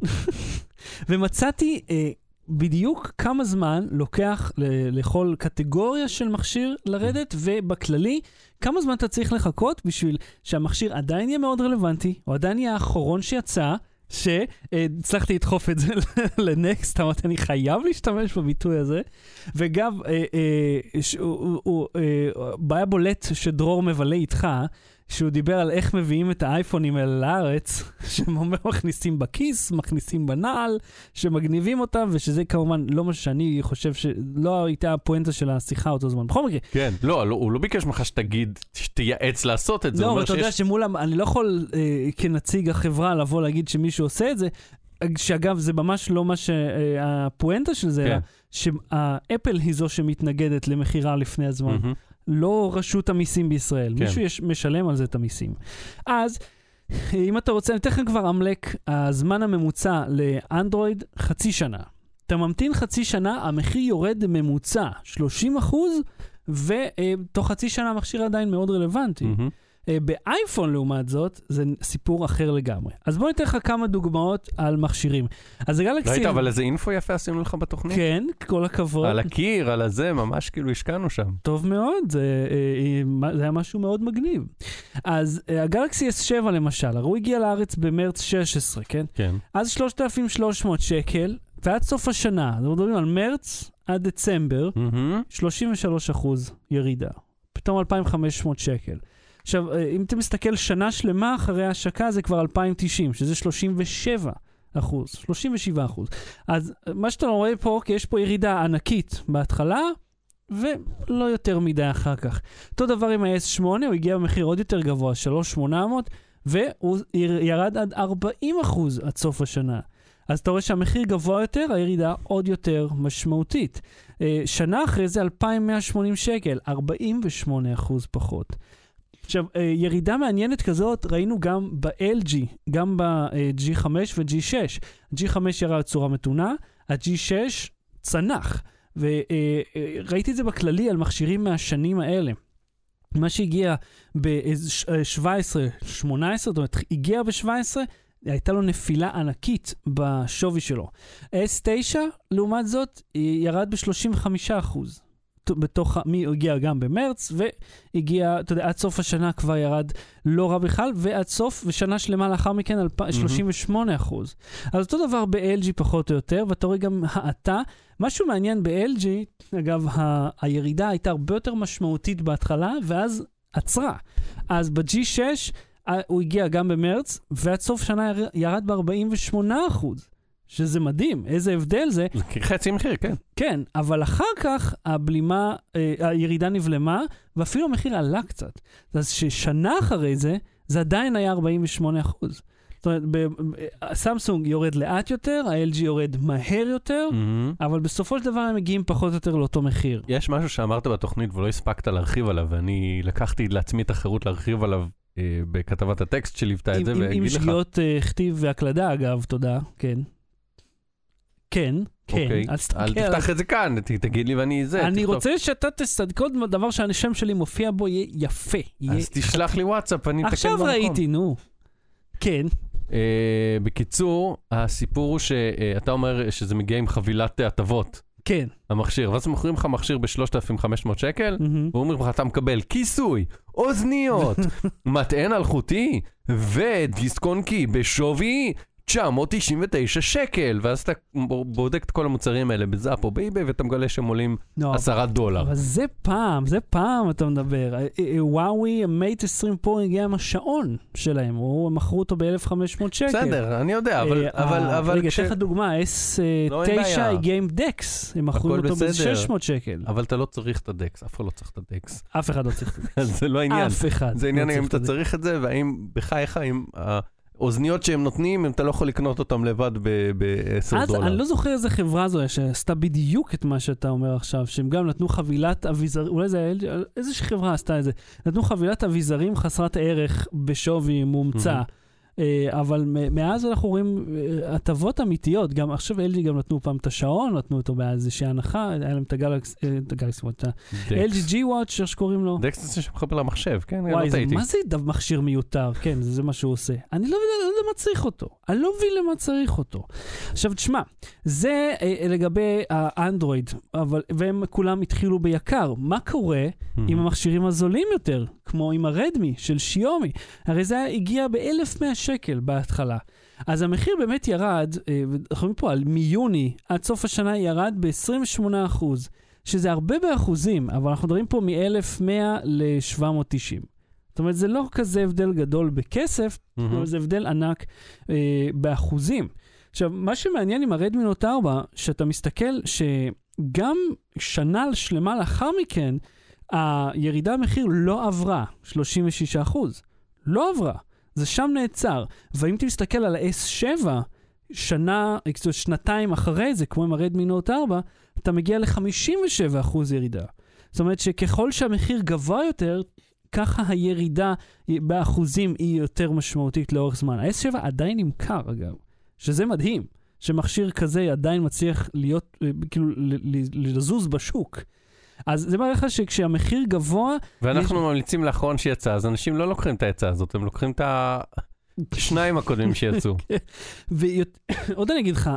ומצאתי אה, בדיוק כמה זמן לוקח לכל קטגוריה של מכשיר לרדת, ובכללי, כמה זמן אתה צריך לחכות בשביל שהמכשיר עדיין יהיה מאוד רלוונטי, או עדיין יהיה האחרון שיצא, שהצלחתי לדחוף את זה לנקסט, אמרתי, אני חייב להשתמש בביטוי הזה. וגם, אה, אה, ש- הוא, אה, בעיה בולט שדרור מבלה איתך, שהוא דיבר על איך מביאים את האייפונים האלה לארץ, שהם אומר מכניסים בכיס, מכניסים בנעל, שמגניבים אותם, ושזה כמובן לא מה שאני חושב שלא הייתה הפואנטה של השיחה אותו זמן. בכל מקרה, כן. לא, לא, הוא לא ביקש ממך שתגיד, שתייעץ לעשות את זה. לא, אבל אתה יודע שיש- שמול, המ- אני לא יכול אה, כנציג החברה לבוא להגיד שמישהו עושה את זה, שאגב, זה ממש לא מה שהפואנטה של זה, כן. אלא שהאפל היא זו שמתנגדת למכירה לפני הזמן, מהמם. לא רשות המיסים בישראל. כן. מישהו יש, משלם על זה את המיסים. אז, אם אתה רוצה, אני אתן לך כבר אמלק, הזמן הממוצע לאנדרואיד, חצי שנה. אתה ממתין חצי שנה, המחיר יורד ממוצע 30 אחוז, ותוך חצי שנה המכשיר עדיין מאוד רלוונטי. מהמם. אה, באייפון, לעומת זאת, זה סיפור אחר לגמרי. אז בוא ניתן לך כמה דוגמאות על מכשירים. אז הגלקסי... ראית אבל איזה אינפו יפה עשינו לך בתוכנית? כן, כל הכבוד. על הקיר, על הזה, ממש כאילו השקענו שם. טוב מאוד, זה, אה, אה, זה היה משהו מאוד מגניב. אז הגלקסי S7 למשל, הרי הוא הגיע לארץ במרץ 16, כן? כן. אז 3,300 שקל, ועד סוף השנה, אנחנו מדברים על מרץ עד דצמבר, מהמם. 33 אחוז ירידה. פתאום 2,500 שקל. עכשיו, אה, אם אתה מסתכל שנה שלמה אחרי ההשקה, זה כבר 2,090, שזה 37 אחוז, 37 אחוז. אז אה, מה שאתה רואה פה, כי יש פה ירידה ענקית בהתחלה, ולא יותר מדי אחר כך. אותו דבר עם ה-S8, הוא הגיע במחיר עוד יותר גבוה, 3,800, והוא יר- ירד עד 40 אחוז עד סוף השנה. אז אתה רואה שהמחיר גבוה יותר, הירידה עוד יותר משמעותית. אה, שנה אחרי זה 2,180 שקל, 48 אחוז פחות. עכשיו, אה, ירידה מעניינת כזאת ראינו גם ב-LG, גם ב-G5 ו-G6. G5 ירד בצורה מתונה, ה-G6 צנח. וראיתי את זה בכללי על מכשירים מהשנים האלה. מה שהגיע ב-17-18, זאת אומרת, הגיע ב-17, הייתה לו נפילה ענקית בשווי שלו. S9, לעומת זאת, ירד ב-35%. בתוך, מי הגיע גם במרץ, והגיע, אתה יודע, עד סוף השנה כבר ירד לא רע בכלל, ועד סוף, ושנה שלמה לאחר מכן, אלפ- 38 אחוז. אז אותו דבר ב-LG פחות או יותר, ואתה רואה גם האטה. משהו מעניין ב-LG, אגב, ה- הירידה הייתה הרבה יותר משמעותית בהתחלה, ואז עצרה. אז ב-G6 אה, הוא הגיע גם במרץ, ועד סוף שנה יר- ירד ב-48 אחוז. שזה מדהים, איזה הבדל זה. חצי מחיר, כן. כן, אבל אחר כך הבלימה, אה, הירידה נבלמה, ואפילו המחיר עלה קצת. אז ששנה אחרי זה, זה עדיין היה 48 אחוז. זאת אומרת, ב- הסמסונג יורד לאט יותר, ה-LG יורד מהר יותר, מהמם. אבל בסופו של דבר הם מגיעים פחות או יותר לאותו מחיר. יש משהו שאמרת בתוכנית ולא הספקת להרחיב עליו, ואני לקחתי לעצמי את החירות להרחיב עליו אה, בכתבת הטקסט שליוותה את עם, זה, עם, עם ואגיד לך, שגיאות אה, כתיב והקלדה, אגב, תודה, כן. כן, כן, אוקיי, אל תסתכל. אל. תפתח את זה כאן, ת- תגיד לי ואני זה. אני תכתוב. רוצה שאתה תסד... כל דבר שהשם שלי מופיע בו יהיה יפה. יהיה... אז תשלח לי וואטסאפ, אני אתקן עכשיו במקום. ראיתי, נו. כן, אה, בקיצור, הסיפור הוא שאתה אומר שזה מגיע עם חבילת הטבות, כן. המכשיר, ואז מוכרים לך מכשיר ב-3,500 שקל, מהמם. ואומרים לך, אתה מקבל כיסוי, אוזניות, מטען אלחוטי ודיסק און קי בשווי 999 שקל, ואז אתה בודק את כל המוצרים האלה בזאפ או באיביי, ואתה מגלה שהם עולים לא, 10 דולר. אבל זה פעם, זה פעם אתה מדבר. אה, אה, וואוי, המייט 20 פרו הגיע עם השעון שלהם, הוא- מכרו אותו ב-1500 שקל. בסדר, אני יודע, אבל... אה, אבל, אה, אבל רגע, אתן לך דוגמה, לא, אין S9 בעיה. הגיע עם דקס, הם מכרו אותו בסדר. ב-600 שקל. אבל אתה לא צריך את הדקס, אף אחד לא צריך את הדקס. אף אחד לא צריך את. אז זה לא העניין. אף אחד. זה עניין לא אם את אתה. צריך את זה, והאם בחייך, אם האוזניות שהם נותנים, אם אתה לא יכול לקנות אותם לבד ב-10 אז דולר. אני לא זוכר איזה חברה זו שעשתה בדיוק את מה שאתה אומר עכשיו, שהם גם נתנו חבילת אביזרים, אולי זה היה איזושהי חברה עשתה את זה, נתנו חבילת אביזרים חסרת ערך בשווי מומצא. מהמם. אה, אבל מאז אנחנו רואים אה, הטבות אמיתיות, גם עכשיו LG גם נתנו פעם את השעון, נתנו אותו באיזושהי הנחה, היה להם את הגלקס, אה, את הגלקסי, את ה-LG G-Watch, איך שקוראים לו. דקס זה שמחבר למחשב, כן? וואי, לא זה. מה זה מכשיר מיותר? כן, זה, מה שהוא עושה. אני לא לא יודע למה צריך אותו. אני לא מבין למה צריך אותו. עכשיו, תשמע, זה לגבי האנדרואיד, אבל, והם כולם התחילו ביקר. מה קורה עם המכשירים הזולים יותר, כמו עם הרדמי של שיומי? הרי זה הגיע ב-1100 שקל בהתחלה. אז המחיר באמת ירד, אה, אנחנו פה על מיוני עד סוף השנה ירד ב-28%, שזה הרבה באחוזים, אבל אנחנו מדברים פה מ-1,100 ל-790. זאת אומרת, זה לא כזה הבדל גדול בכסף, מהמם. אבל זה הבדל ענק אה, באחוזים. עכשיו, מה שמעניין עם הרדמי נוט 4, שאתה מסתכל שגם שנה שלמה לאחר מכן, הירידה במחיר לא עברה 36 אחוז. לא עברה. זה שם נעצר. ואם אתה מסתכל על ה-S7, שנה, שנתיים אחרי זה, כמו עם הרדמי נוט 4, אתה מגיע ל-57 אחוז ירידה. זאת אומרת שככל שהמחיר גבוה יותר, ככה הירידה באחוזים היא יותר משמעותית לאורך זמן. ה-S7 עדיין נמכר, אגב, שזה מדהים, שמכשיר כזה עדיין מצליח להיות, אה, כאילו, לזוז בשוק. אז זה מראה לך שכשהמחיר גבוה, ואנחנו ממליצים לאחרון שיצא, אז אנשים לא לוקחים את העצה הזאת, הם לוקחים את השניים הקודמים שיצאו. ועוד אני אגיד לך,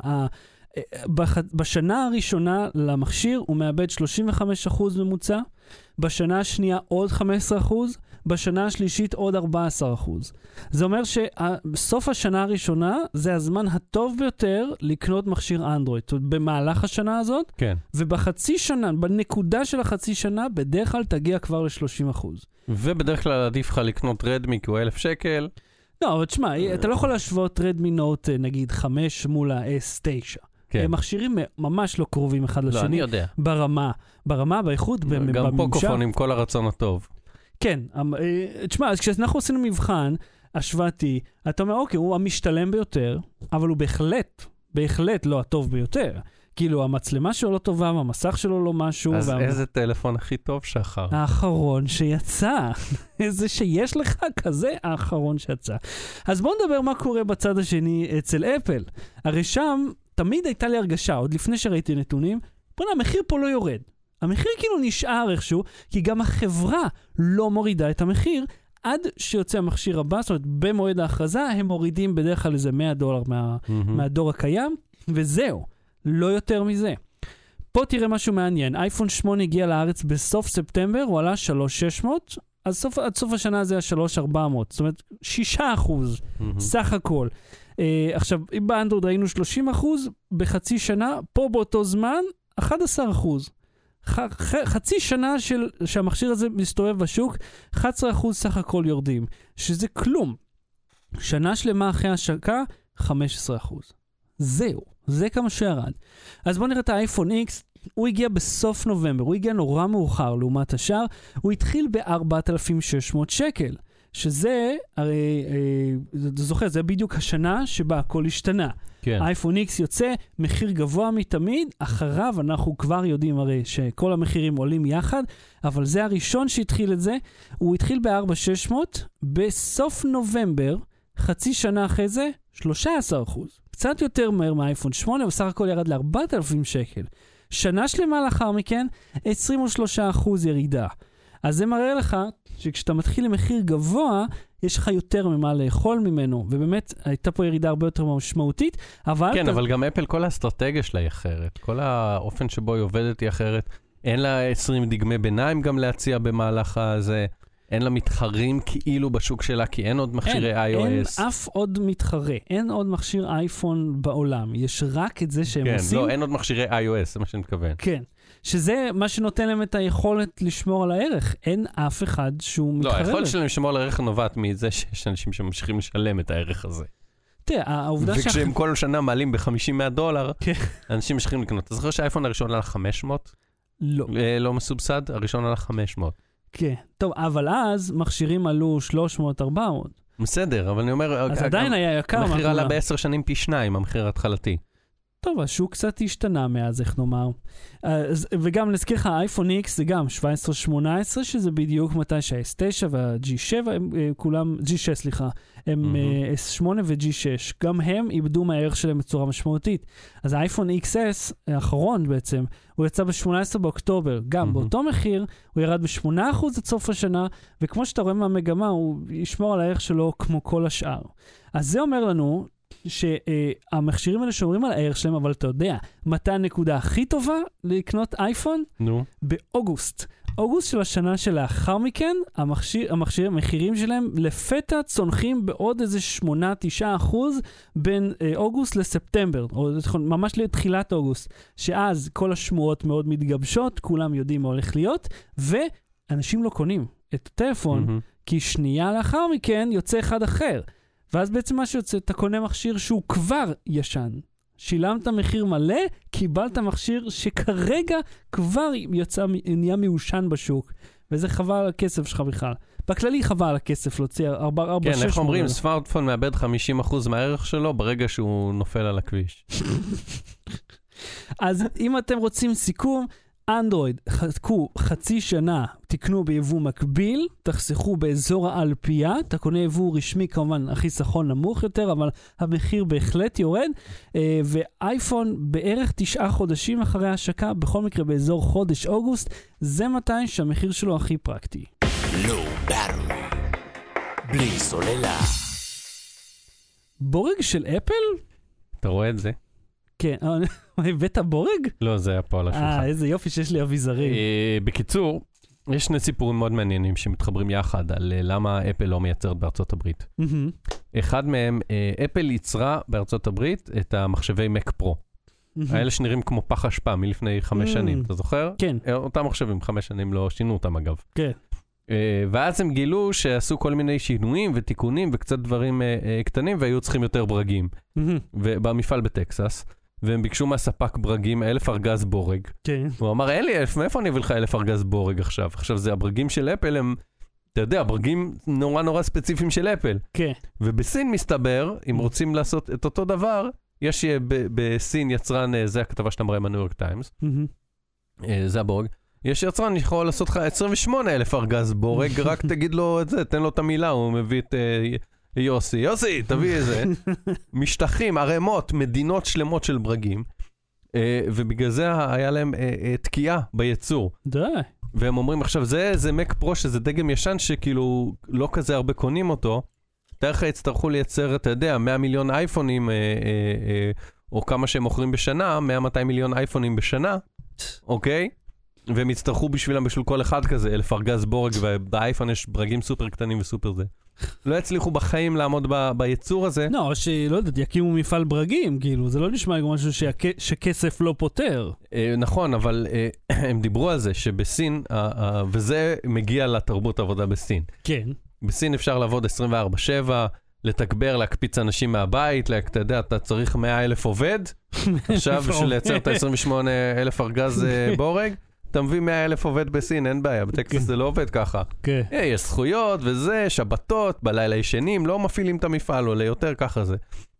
בשנה הראשונה למכשיר הוא מאבד 35% ממוצע, בשנה השנייה עוד 15%, בשנה השלישית עוד 14%. זה אומר שסוף השנה הראשונה זה הזמן הטוב ביותר לקנות מכשיר אנדרואיד. במהלך השנה הזאת, כן. ובחצי שנה, בנקודה של החצי שנה, בדרך כלל תגיע כבר ל-30%. ובדרך כלל עדיף לך לקנות רדמי כי הוא אלף שקל. לא, אבל תשמע, אתה לא יכול להשוות רדמי נוט, נגיד, 5 מול ה-S9. כן. הם מכשירים ממש לא קרובים אחד לא, אני לשני יודע. ברמה, ברמה, באיכות, במ- גם. פוקופון עם כל הרצון הטוב. כן, אמ, אה, תשמע, אז כשאנחנו עשינו מבחן השוואתי, אתה אומר, אוקיי, הוא המשתלם ביותר, אבל הוא בהחלט, בהחלט לא הטוב ביותר. כאילו, המצלמה שלו לא טובה, והמסך שלו לא משהו. אז וה- איזה טלפון הכי טוב שחר? האחרון שיצא. איזה שיש לך כזה האחרון שיצא. אז בואו נדבר מה קורה בצד השני אצל אפל. הרי שם תמיד הייתה לי הרגשה, עוד לפני שראיתי נתונים, בוא'נה, המחיר פה לא יורד. המחיר כאילו נשאר איכשהו, כי גם החברה לא מורידה את המחיר. עד שיוצא המכשיר הבא, זאת אומרת, במועד ההכרזה הם מורידים בדרך כלל איזה 100 דולר מה, מהמם. מהדור הקיים, וזהו, לא יותר מזה. פה תראה משהו מעניין, אייפון 8 הגיע לארץ בסוף ספטמבר, הוא עלה 3,600, אז סוף, עד סוף השנה זה היה 3,400, זאת אומרת 6 אחוז מהמם. סך הכל. Uh, עכשיו, אם באנדרואיד ראינו 30 אחוז, בחצי שנה, פה באותו זמן, 11 אחוז. חצי שנה של, שהמכשיר הזה מסתובב בשוק, 11 אחוז סך הכל יורדים, שזה כלום. שנה שלמה אחרי ההשקה, 15 אחוז. זהו, זה כמה שירד. אז בואו נראה את האייפון X, הוא הגיע בסוף נובמבר, הוא הגיע נורא מאוחר לעומת השאר, הוא התחיל ב-4,600 שקל, שזה, הרי, אה, אתה זוכר, זה בדיוק השנה שבה הכל השתנה. כן. אייפון X יוצא, מחיר גבוה מתמיד, אחריו אנחנו כבר יודעים הרי שכל המחירים עולים יחד, אבל זה הראשון שהתחיל את זה. הוא התחיל ב-4,600, בסוף נובמבר, חצי שנה אחרי זה, 13 אחוז. קצת יותר מהר מהאייפון 8, בסך הכל ירד ל-4,000 שקל. שנה שלמה לאחר מכן, 23 אחוז ירידה. אז זה מראה לך שכשאתה מתחיל עם מחיר גבוה, יש לך יותר ממה לאכול ממנו, ובאמת הייתה פה ירידה הרבה יותר משמעותית, אבל... כן, אתה- אבל גם אפל, כל האסטרטגיה שלה היא אחרת. כל האופן שבו היא עובדת היא אחרת. אין לה 20 דגמי ביניים גם להציע במהלך הזה. אין לה מתחרים כאילו בשוק שלה, כי אין עוד מכשירי אין, אין iOS. אף עוד מתחרה, אין עוד מכשיר אייפון בעולם, יש רק את זה שהם כן, עושים. לא, אין עוד מכשירי iOS, זה מה שאני מתכוון. כן, שזה מה שנותן להם את היכולת לשמור על הערך. אין אף אחד שהוא לא, מתחרה. היכולת להם. שלהם לשמור על הערך נובעת מזה שיש אנשים שממשיכים לשלם את הערך הזה. תראה, העובדה שה... וכשהם כל שנה מעלים ב-50-100 דולר, כן. אנשים ממשיכים לקנות. אתה זוכר שהאייפון הראשון עלה 500? לא, אה, לא מסובסד? הראשון עלה 500. כן. טוב, אבל אז מכשירים עלו 300-400. בסדר, אבל אני אומר... אז אה, עדיין היה יקר. המחיר עלה? בעשר שנים פי שניים, המחיר ההתחלתי. טוב, השוק קצת השתנה מאז, איך נאמר. אז, וגם נזכיר לך, האייפון X זה גם 17-18, שזה בדיוק מתי שה-S9 וה-G7, הם אה, כולם, G6 סליחה, הם. אה, S8 ו-G6, גם הם איבדו מהערך שלהם בצורה משמעותית. אז האייפון XS, האחרון בעצם, הוא יצא ב-18 באוקטובר, גם. באותו באותו מחיר, הוא ירד ב-8% עד סוף השנה, וכמו שאתה רואה מהמגמה, הוא ישמור על הערך שלו כמו כל השאר. אז זה אומר לנו שהמכשירים האלה שומרים על הערך שלהם, אבל אתה יודע, מתי הנקודה הכי טובה לקנות אייפון? נו. באוגוסט. באוגוסט של השנה שלאחר מכן, המכשיר, המכשיר, המחירים שלהם לפתע צונחים בעוד איזה 8-9 אחוז בין אה, אוגוסט לספטמבר, או נכון, ממש לתחילת אוגוסט, שאז כל השמועות מאוד מתגבשות, כולם יודעים מה הולך להיות, ואנשים לא קונים את הטלפון, מהמם. כי שנייה לאחר מכן יוצא אחד אחר. ואז בעצם מה שיוצא, אתה קונה מכשיר שהוא כבר ישן. שילמת מחיר מלא, קיבלת מכשיר שכרגע כבר יצא, נהיה מיושן בשוק. וזה חבל על הכסף שלך בכלל. בכללי חבל על הכסף להוציא 4 4 כן, איך אומרים, סמארטפון מאבד 50% מהערך שלו ברגע שהוא נופל על הכביש. אז אם אתם רוצים סיכום, אנדרואיד, חכו חצי שנה, תקנו ביבוא מקביל, תחסכו באזור האלפייה, אתה קונה יבוא רשמי כמובן, החיסכון נמוך יותר, אבל המחיר בהחלט יורד, אה, ואייפון בערך תשעה חודשים אחרי ההשקה, בכל מקרה באזור חודש אוגוסט, זה מתי שהמחיר שלו הכי פרקטי. Battery. בלי סוללה. בורג של אפל? אתה רואה את זה? כן, הבאת בורג? לא, זה היה פה על השולחן. אה, איזה יופי שיש לי אביזרים. אה, בקיצור, יש שני סיפורים מאוד מעניינים שמתחברים יחד על אה, למה אפל לא מייצרת בארצות הברית. אחד מהם, אה, אפל ייצרה בארצות הברית את המחשבי Mac Pro. האלה שנראים כמו פח אשפה מלפני חמש Mm. שנים, אתה זוכר? כן, אה, אותם מחשבים, חמש שנים לא שינו אותם אגב. כן. אה, ואז הם גילו שעשו כל מיני שינויים ותיקונים וקצת דברים אה, אה, קטנים והיו צריכים יותר ברגים. במפעל בטקסס, והם ביקשו מהספק ברגים אלף ארגז בורג. כן. הוא אמר, אין לי אלף, מאיפה אני אביא לך אלף ארגז בורג עכשיו? עכשיו, זה הברגים של אפל הם, אתה יודע, ברגים נורא נורא ספציפיים של אפל. כן. ובסין מסתבר, אם רוצים לעשות את אותו דבר, יש אה, בסין יצרן, אה, זה הכתבה שאתה מראה בניו יורק טיימס. אה, זה הבורג. יש יצרן יכול לעשות לך 28 אלף ארגז בורג, רק תגיד לו את זה, תן לו את המילה, הוא מביא את יוסי. יוסי, תביא את זה. משטחים, ערימות, מדינות שלמות של ברגים. אה, ובגלל זה היה להם אה, אה, תקיעה בייצור. די. והם אומרים עכשיו, זה, זה מק פרו שזה דגם ישן שכאילו לא כזה הרבה קונים אותו. תאר לך יצטרכו לייצר, אתה יודע, 100 מיליון אייפונים, אה, אה, אה, או כמה שהם מוכרים בשנה, 100-200 מיליון אייפונים בשנה, אוקיי? והם יצטרכו בשבילם, בשביל כל אחד כזה, אלף ארגז בורג, ובאייפון יש ברגים סופר קטנים וסופר זה. לא יצליחו בחיים לעמוד ב, ביצור הזה. לא, או שלא יודעת, יקימו מפעל ברגים, כאילו, זה לא נשמע כמו משהו שהכ- שכסף לא פותר. אה, נכון, אבל אה, הם דיברו על זה שבסין, אה, אה, וזה מגיע לתרבות העבודה בסין. כן. בסין אפשר לעבוד 24/7, לתגבר, להקפיץ אנשים מהבית, לה- אתה יודע, אתה צריך 100 אלף עובד, עכשיו בשביל לייצר את ה-28 אלף ארגז אה, בורג, אתה מביא 100 אלף עובד בסין, אין בעיה, בטקסס זה לא עובד ככה. כן. אה, יש זכויות וזה, שבתות, בלילה ישנים, לא מפעילים את המפעל, עולה יותר ככה זה.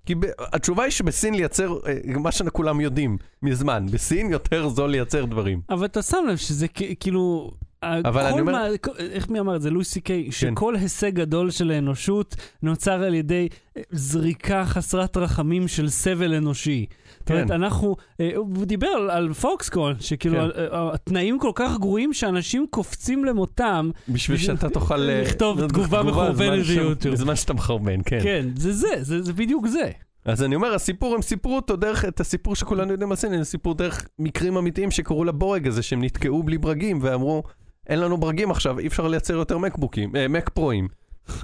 כי ב- התשובה היא שבסין לייצר, אה, מה שכולם יודעים מזמן, בסין יותר זול לייצר דברים. אבל אתה שם לב שזה כאילו... אבל אני אומר- מה, איך מי אמר את זה? לואי סי קיי, שכל הישג גדול של האנושות נוצר על ידי אה, זריקה חסרת רחמים של סבל אנושי. זאת אומרת, כן. אנחנו, אה, הוא דיבר על, פוקסקון, שכאילו כן. התנאים כל כך גרועים שאנשים קופצים למותם. בשביל שאתה תוכל... אה, לכתוב תגובה מחורבנת ביוטיוב. בזמן שאתה מחרבן, כן. כן, זה זה, זה, זה בדיוק זה. אז אני אומר, הסיפור, הם סיפרו אותו דרך, את הסיפור שכולנו יודעים על סין, סיפור דרך מקרים אמיתיים שקרו לבורג הזה, שהם נתקעו בלי ברגים, ואמרו, אין לנו ברגים עכשיו, אי אפשר לייצר יותר מקבוקים, אה, מק פרואים.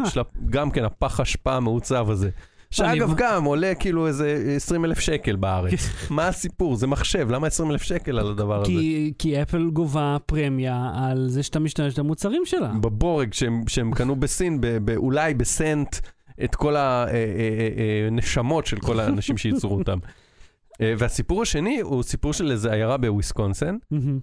יש לה גם כן הפח אשפה המעוצב הזה. שאגב, גם עולה כאילו איזה 20 אלף שקל בארץ. מה הסיפור? זה מחשב, למה 20 אלף שקל על הדבר הזה? כי, כי אפל גובה פרמיה על זה שאתה משתמש במוצרים שלה. בבורג שהם, שהם קנו בסין, ב, ב, אולי בסנט, את כל הנשמות של כל האנשים שייצרו אותם. אה, והסיפור השני הוא סיפור של איזו עיירה בוויסקונסין.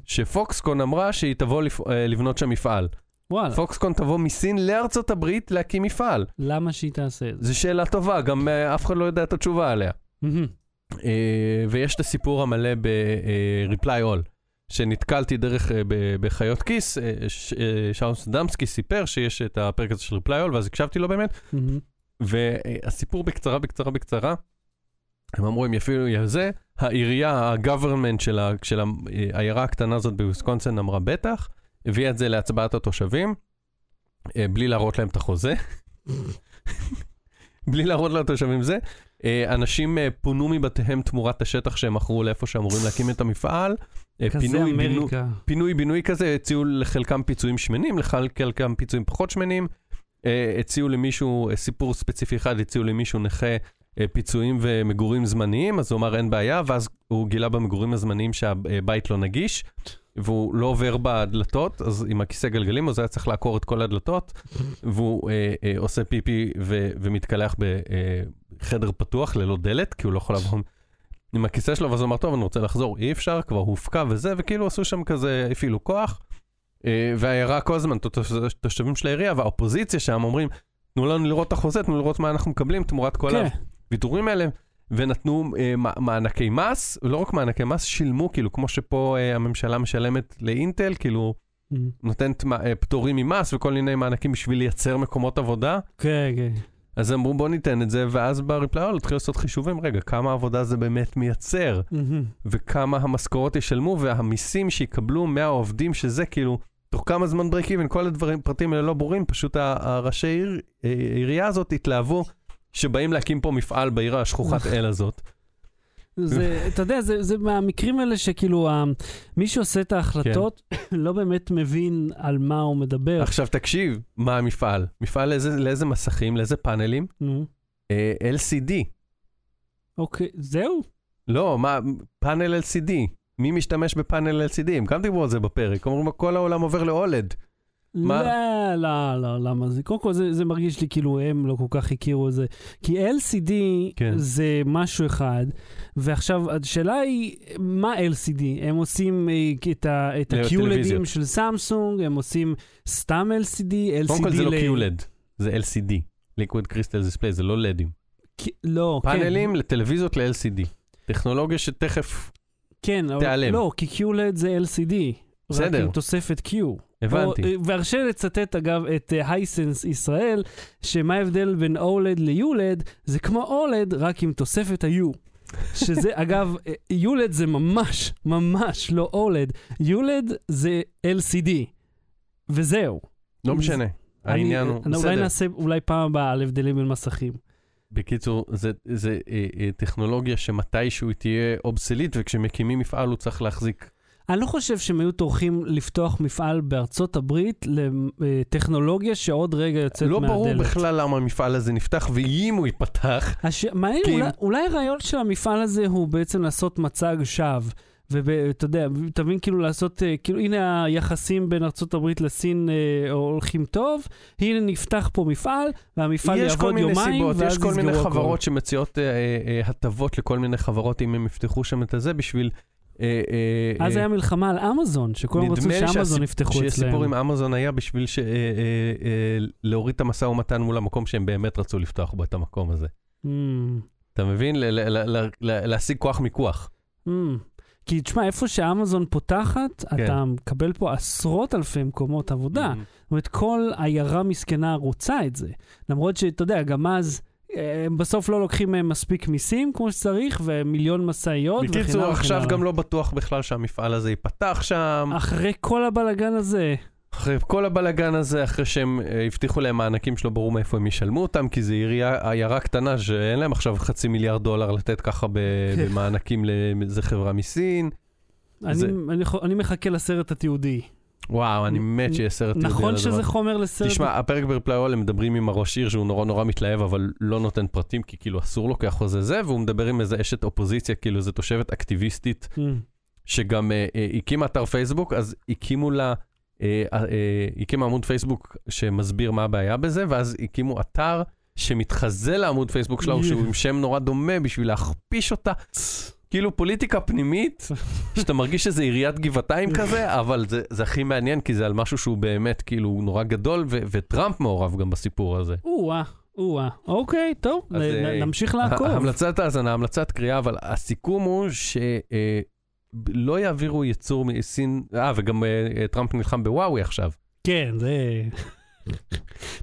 שפוקסקון אמרה שהיא תבוא. אה, לבנות שם מפעל. וואלה, פוקסקון תבוא מסין לארצות הברית להקים מפעל. למה שהיא תעשה את זה? זו שאלה טובה, גם אה, אף אחד לא יודע את התשובה עליה. מהמם. אה, ויש את הסיפור המלא ב-reply all, שנתקלתי דרך, אה, ב- בחיות כיס, אה, ש- אה, שאוס דמסקי סיפר שיש את הפרק הזה של reply all, ואז הקשבתי לו באמת, מהמם. והסיפור בקצרה, בקצרה, בקצרה, הם אמרו, הם יפעילו זה, העירייה, הגוברמנט של, ה- של העיירה הקטנה הזאת בוויסקונסין אמרה בטח, הביאה את זה להצבעת התושבים, אה, בלי להראות להם את החוזה. בלי להראות לתושבים זה. אה, אנשים אה, פונו מבתיהם תמורת השטח שהם מכרו לאיפה שאמורים להקים את המפעל, פינוי, אמריקה. פינוי בינוי כזה, הציעו לחלקם פיצויים שמנים, לחלקם פיצויים פחות שמנים. הציעו למישהו, סיפור ספציפי אחד, הציעו למישהו נכה פיצויים ומגורים זמניים, אז הוא אמר אין בעיה, ואז הוא גילה במגורים הזמניים שהבית לא נגיש, והוא לא עובר בדלתות, אז עם הכיסא גלגלים, אז היה צריך לעקור את כל הדלתות, והוא אה, אה, עושה פיפי ו- ומתקלח בחדר פתוח ללא דלת, כי הוא לא יכול לעבור עם הכיסא שלו, ואז הוא אמר, טוב, אני רוצה לחזור, אי אפשר, כבר הופקע וזה, וכאילו עשו שם כזה, הפעילו כוח. אה, והעיירה כל הזמן, תוש- תושבים של העירייה והאופוזיציה שם אומרים, תנו לנו לראות את החוזה, תנו לראות מה אנחנו מקבלים תמורת כל כן. הוויתורים האלה. ונתנו אה, מענקי מס, ולא רק מענקי מס, שילמו, כאילו, כמו שפה אה, הממשלה משלמת לאינטל, כאילו, Mm. נותנת אה, פטורים ממס וכל מיני מענקים בשביל לייצר מקומות עבודה. כן, כן. אז אמרו, בוא ניתן את זה, ואז בריפלאול התחילו לעשות חישובים, רגע, כמה עבודה זה באמת מייצר? מהמם. וכמה המשכורות ישלמו, והמיסים שיקבלו מהעובדים, שזה כאילו, תוך כמה זמן ברייק איבן, כל הדברים, פרטים האלה לא ברורים, פשוט הראשי עיר, אה, העירייה הזאת התלהבו שבאים להקים פה מפעל בעיר השכוחת אל הזאת. זה, אתה יודע, זה, זה מהמקרים האלה שכאילו, מי שעושה את ההחלטות לא באמת מבין על מה הוא מדבר. עכשיו תקשיב, מה המפעל? מפעל לאיזה, לאיזה מסכים, לאיזה פאנלים? נו, אה, LCD. אוקיי, זהו? לא, מה, פאנל LCD. מי משתמש בפאנל LCD? הם גם דיברו על זה בפרק, אומרים, כל העולם עובר לאולד. מה? לא, לא, לא, למה זה? קודם כל זה, זה מרגיש לי כאילו הם לא כל כך הכירו את זה. כי LCD כן. זה משהו אחד, ועכשיו השאלה היא, מה LCD? הם עושים אה, את, ה, את ה-QLEDים לטלוויזיות. של סמסונג, הם עושים סתם LCD, LCD קודם כל זה לא ל- QLED, זה LCD. ליקוויד קריסטל דיספליי, זה לא לדים. כי- לא, כן. פאנלים לטלוויזיות ל-LCD. טכנולוגיה שתכף, כן, תיעלם. לא, כי QLED זה LCD. בסדר. רק עם תוספת Q. הבנתי. אה, והרשה לצטט אגב את הייסנס ישראל, שמה ההבדל בין OLED ל-ULED, זה כמו OLED רק עם תוספת ה-U. שזה אגב, אה, ULED זה ממש ממש לא OLED, ULED זה LCD. וזהו. לא משנה. העניין אני- הוא, אני- אולי בסדר. נעשה אולי פעם הבאה על הבדלים בין מסכים. בקיצור, זה, זה אה, אה, טכנולוגיה שמתישהו היא תהיה אובסלית, וכשמקימים מפעל הוא צריך להחזיק. אני לא חושב שהם היו טורחים לפתוח מפעל בארצות הברית לטכנולוגיה שעוד רגע יוצאת לא מהדלת. ברור בכלל למה המפעל הזה נפתח, ואם הוא ייפתח, הש... מעניין, כי- אולי, אולי הרעיון של המפעל הזה הוא בעצם לעשות מצג שווא. ואתה יודע, תבין כאילו לעשות, אה, כאילו הנה היחסים בין ארה"ב לסין אה, הולכים טוב, הנה נפתח פה מפעל, והמפעל יעבוד יומיים, סיבות, ואז יש כל מיני יסגרו. חברות שמציעות אה, אה, אה, הטבות לכל מיני חברות אם הם יפתחו שם את הזה בשביל... אה, אה, אז אה, היה מלחמה על אמזון, שכולם רצו נדמה לי שאמזון שהסיפ- יפתחו שהסיפור. עם אמזון היה בשביל להוריד את המשא ומתן מול המקום שהם באמת רצו לפתוח בו את המקום הזה. Mm, אתה מבין? להשיג כוח מכוח. mm. כי תשמע, איפה שאמזון פותחת, כן. אתה מקבל פה עשרות אלפי מקומות עבודה. זאת אומרת, כל עיירה מסכנה רוצה את זה. למרות שאתה יודע, גם אז, בסוף לא לוקחים מהם מספיק מיסים כמו שצריך, ומיליון משאיות וכן הלאה. בקיצור, עכשיו. גם לא בטוח בכלל שהמפעל הזה ייפתח שם. אחרי כל הבלגן הזה, אחרי כל הבלגן הזה, אחרי שהם אה, הבטיחו להם מענקים שלא ברור מאיפה הם ישלמו אותם, כי זו עיירה קטנה שאין להם עכשיו חצי מיליארד דולר לתת ככה כן. במענקים לאיזה חברה מסין. אני, זה- אני, אני מחכה לסרט התיעודי. וואו, אני מת שיהיה סרט תיעודי על נכון. שזה חומר לסרט? תשמע, הפרק בפלייאול הם מדברים עם הראש עיר שהוא נורא נורא מתלהב, אבל לא נותן פרטים, כי כאילו אסור לו כחוזה זה, והוא מדבר עם איזה אשת אופוזיציה, כאילו איזה תושבת אקטיביסטית, Mm. שגם אה, אה, הקימה אתר פייסבוק, אז הקימו לה, אה, הקימה עמוד פייסבוק שמסביר מה הבעיה בזה, ואז הקימו אתר שמתחזה לעמוד פייסבוק שלה, שהוא עם שם נורא דומה בשביל להכפיש אותה. כאילו פוליטיקה פנימית, שאתה מרגיש שזה עיריית גבעתיים כזה, אבל זה, זה הכי מעניין, כי זה על משהו שהוא באמת כאילו נורא גדול, ו- וטראמפ מעורב גם בסיפור הזה. או-אה, או-אה. אוקיי, טוב, אז, נ- אה, נמשיך לעקוב. המלצת האזנה, המלצת קריאה, אבל הסיכום הוא שלא יעבירו ייצור מסין, אה, וגם אה, אה, טראמפ נלחם בוואוי עכשיו. כן, זה...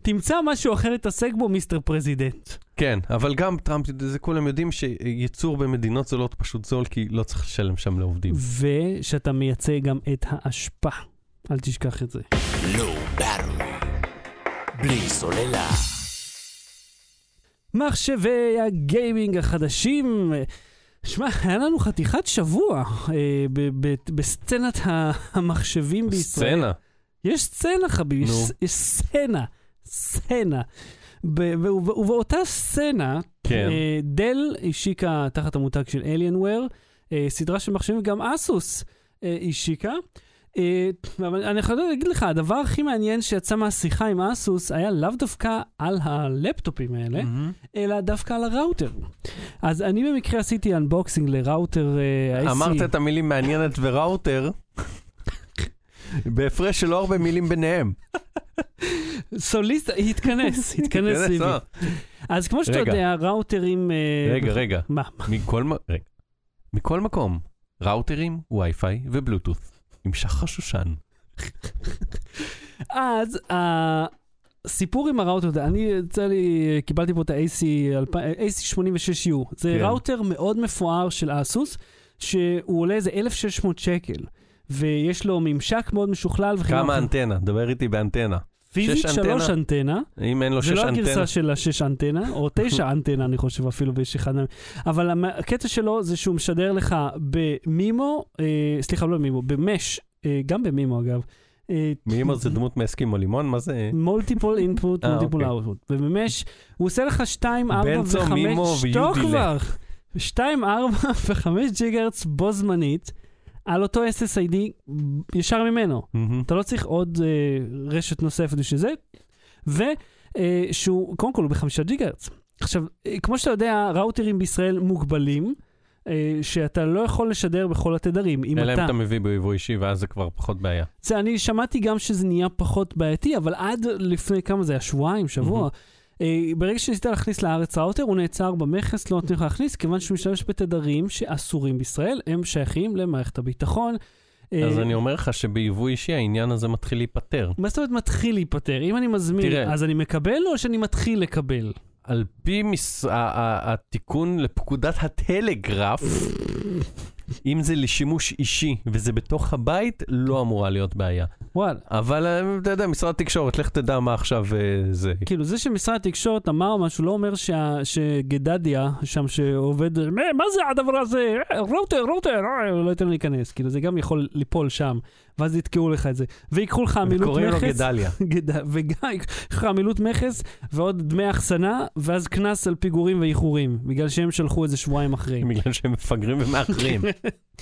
תמצא משהו אחר להתעסק בו, Mr. President. כן, אבל גם טראמפ, זה כולם יודעים שייצור במדינות זולות פשוט זול, כי לא צריך לשלם שם לעובדים. ושאתה מייצג גם את האשפה. אל תשכח את זה. Battery. בלי סוללה. מחשבי הגיימינג החדשים. שמע, היה לנו חתיכת שבוע אה, בסצנת המחשבים בישראל. סצנה. יש סצנה, חביבי, יש, נו. יש סצנה, סצנה. ובאותה סצנה, כן. אה, דל השיקה תחת המותג של Alienware, אה, סדרה של מחשבים, גם אסוס אה, השיקה. אבל אני יכול להגיד לך, הדבר הכי מעניין שיצא מהשיחה עם אסוס היה לאו דווקא על הלפטופים האלה, מהמם. אלא דווקא על הראוטר. אז אני במקרה עשיתי אנבוקסינג לראוטר IC. אמרת את המילים מעניינת וראוטר, בהפרש של לא הרבה מילים ביניהם. סוליסט, התכנס, התכנס סביבי. אה, אז כמו שאתה. יודע, ראוטרים... אה, רגע, רגע. מה? מכל מקום, ראוטרים, וי-פיי ובלוטות' עם שחר שושן. אז הסיפור עם הראוטר, אני, יצא לי, קיבלתי פה את ה-AC AC86U. זה כן. ראוטר מאוד מפואר של אסוס, שהוא עולה איזה 1,600 שקל. ויש לו ממשק מאוד משוכלל כמה. אנטנה? דבר איתי באנטנה. פיזית שלוש אנטנה? אם אין לו זה שש לא אנטנה... הגרסה של השש אנטנה, או תשע אנטנה, אני חושב אפילו ויש אחד. אבל הקטע שלו זה שהוא משדר לך במימו, אה, סליחה, לא במימו, במש, אה, גם במימו אגב. מי אמר זה דמות מאסקימו לימון? מה זה? מולטיפול אינפוט, אה, מולטיפול אוקיי. אאוטפוט. ובמש, הוא עושה לך 2, 4 בנצו, מימו ו-5, שתוק. כבר! 2, 4 ו-5 ג'יגרץ בו זמנית, על אותו SSID ישר ממנו. מהמם. אתה לא צריך עוד אה, רשת נוספת בשביל זה, ושהוא, קודם כל הוא בחמישה ג'יגהרץ. עכשיו, אה, כמו שאתה יודע, ראוטרים בישראל מוגבלים, אה, שאתה לא יכול לשדר בכל התדרים. אם אלא אם אתה... אתה מביא ביבוא אישי, ואז זה כבר פחות בעיה. זה, אני שמעתי גם שזה נהיה פחות בעייתי, אבל עד לפני כמה זה היה? שבועיים, שבוע. אה, ברגע שניסית להכניס לארץ ראוטר, הוא נעצר במכס, לא נותנים לך להכניס, כיוון שהוא משתמש בתדרים שאסורים בישראל, הם שייכים למערכת הביטחון. אה, אז אני אומר לך שביבוא אישי העניין הזה מתחיל להיפתר. מה זאת אומרת מתחיל להיפתר? אם אני מזמין. אז אני מקבל או שאני מתחיל לקבל? על פי התיקון לפקודת הטלגרף, אם זה לשימוש אישי וזה בתוך הבית, לא אמורה להיות בעיה. וואלה. אבל אה, אתה יודע, משרד התקשורת, לך תדע מה עכשיו אה, זה. כאילו, זה שמשרד התקשורת אמר משהו, לא אומר שה, שגדדיה, שם שעובד, "מה זה הדבר הזה? רוטר, רוטר, אה, לא ייתן להיכנס. כאילו, זה גם יכול ליפול שם, ואז יתקעו לך את זה. ויקחו לך עמילות קוראים לו מכס. גדליה. גד- וגם ייקחו לך עמילות מכס, ועוד דמי אחסנה, ואז קנס על פיגורים ואיחורים, בגלל שהם שלחו את זה שבועיים אחרי. בגלל שהם מפגרים ומאחרים.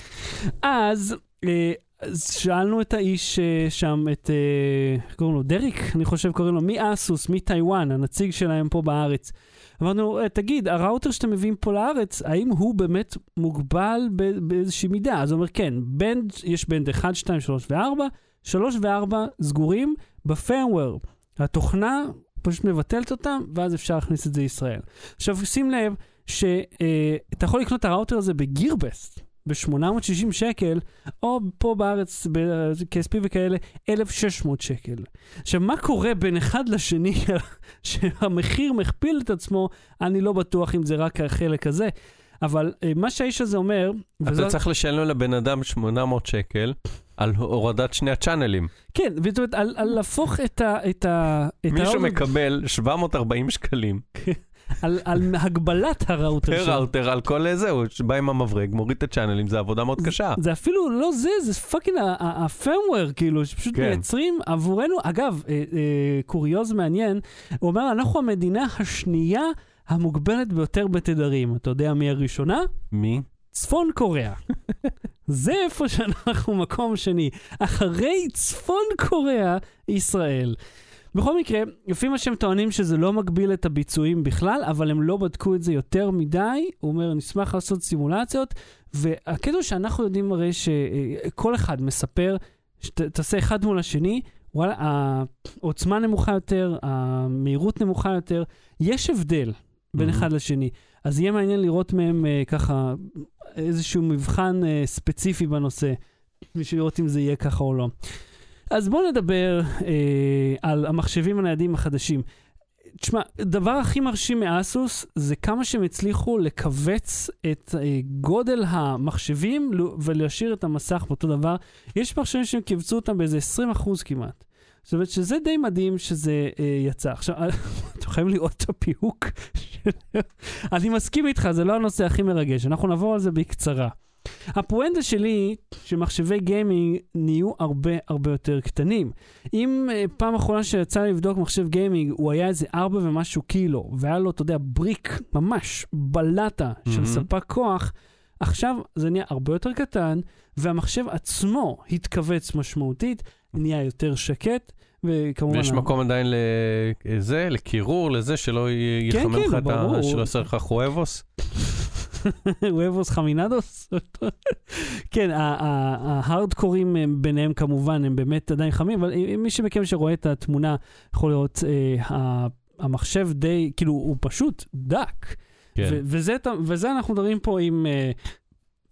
אז, אה, אז שאלנו את האיש אה, שם, את, אה, איך קוראים לו? דריק, אני חושב קוראים לו, מאסוס, מטיוואן, הנציג שלהם פה בארץ. אמרנו, "אה, תגיד, הראוטר שאתם מביאים פה לארץ, האם הוא באמת מוגבל באיזושהי מידה? אז הוא אומר, כן, בנד, יש בנד 1, 2, 3 ו-4, 3 ו-4 סגורים בפרמוור. התוכנה פשוט מבטלת אותם, ואז אפשר להכניס את זה לישראל. עכשיו, שים לב שאתה יכול לקנות את הראוטר הזה בגירבסט. ב-860 שקל, או פה בארץ, ב-KSP וכאלה, 1,600 שקל. עכשיו, מה קורה בין אחד לשני, שהמחיר מכפיל את עצמו, אני לא בטוח אם זה רק החלק הזה. אבל אה, מה שהאיש הזה אומר, אתה צריך לשלם לבן אדם 800 שקל על הורדת שני הצ'אנלים. כן, זאת אומרת, על, על להפוך את ה... את ה את מישהו הראוטר- מקבל 740 שקלים על, על הגבלת הראוטר שלו. ראוטר על כל זה, הוא בא עם המברג, מוריד את הצ'אנלים, זה עבודה מאוד קשה. זה אפילו לא זה, זה fucking ה firmware, כאילו, שפשוט כן. מייצרים עבורנו. אגב, אה, אה, קוריוז מעניין, הוא אומר, אנחנו המדינה השנייה המוגבלת ביותר בתדרים. אתה יודע מי הראשונה? מי? צפון קוריאה. זה איפה שאנחנו מקום שני. אחרי צפון קוריאה, ישראל. בכל מקרה, לפי מה שהם טוענים שזה לא מגביל את הביצועים בכלל, אבל הם לא בדקו את זה יותר מדי. הוא אומר, נשמח לעשות סימולציות, והקטע הוא שאנחנו יודעים הרי שכל אחד מספר, תעשה אחד מול השני, וואלה, העוצמה נמוכה יותר, המהירות נמוכה יותר, יש הבדל בין. אחד לשני. אז יהיה מעניין לראות מהם אה, ככה איזשהו מבחן אה, ספציפי בנושא, בשביל לראות אם זה יהיה ככה או לא. אז בואו נדבר אה, על המחשבים הניידים החדשים. תשמע, הדבר הכי מרשים מאסוס זה כמה שהם הצליחו לכווץ את אה, גודל המחשבים ולהשאיר את המסך באותו דבר. יש מחשבים שהם קיווצו אותם באיזה 20% כמעט. זאת אומרת שזה די מדהים שזה אה, יצא. עכשיו, אתם חייבים לראות את הפיהוק אני מסכים איתך, זה לא הנושא הכי מרגש, אנחנו נעבור על זה בקצרה. הפואנטה שלי שמחשבי גיימינג נהיו הרבה הרבה יותר קטנים. אם uh, פעם אחרונה שיצא לי לבדוק מחשב גיימינג, הוא היה איזה 4 ומשהו קילו, והיה לו, אתה יודע, בריק ממש בלטה של מהמם. ספק כוח, עכשיו זה נהיה הרבה יותר קטן, והמחשב עצמו התכווץ משמעותית, נהיה יותר שקט, וכמובן... ויש מקום עדיין לזה, לקירור, לזה, שלא כן, יחמם כן, לך את ה... שלא יעשה לך חואבוס. וובוס חמינדוס? כן, ההארדקורים הם ביניהם כמובן, הם באמת עדיין חמים, אבל מי שמכם שרואה את התמונה יכול לראות, אה, המחשב די, כאילו, הוא פשוט דק. כן. וזה, וזה אנחנו מדברים פה עם אה,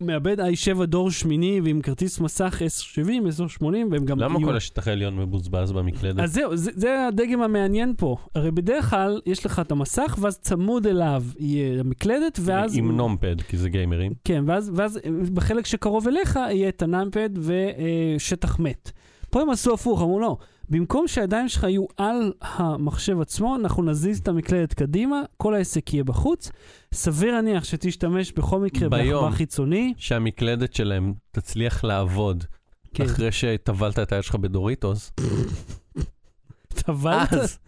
מעבד i7 דור שמיני ועם כרטיס מסך 1070, 1080, והם גם... למה יהיו- כל השטח העליון מבוזבז במקלדת? אז זהו, זה, זה הדגם המעניין פה. הרי בדרך כלל יש לך את המסך, ואז צמוד אליו יהיה המקלדת, ואז... עם נומפד, כי זה גיימרים. כן, ואז, ואז אה, בחלק שקרוב אליך יהיה את הנאמפד ושטח מת. פה הם עשו הפוך, אמרו לא, במקום שהידיים שלך יהיו על המחשב עצמו, אנחנו נזיז את המקלדת קדימה, כל העסק יהיה בחוץ. סביר להניח שתשתמש בכל מקרה ביום. בעכבר חיצוני. שהמקלדת שלהם תצליח לעבוד כן. אחרי שטבלת את היד שלך בדוריטוס, טבלת? אז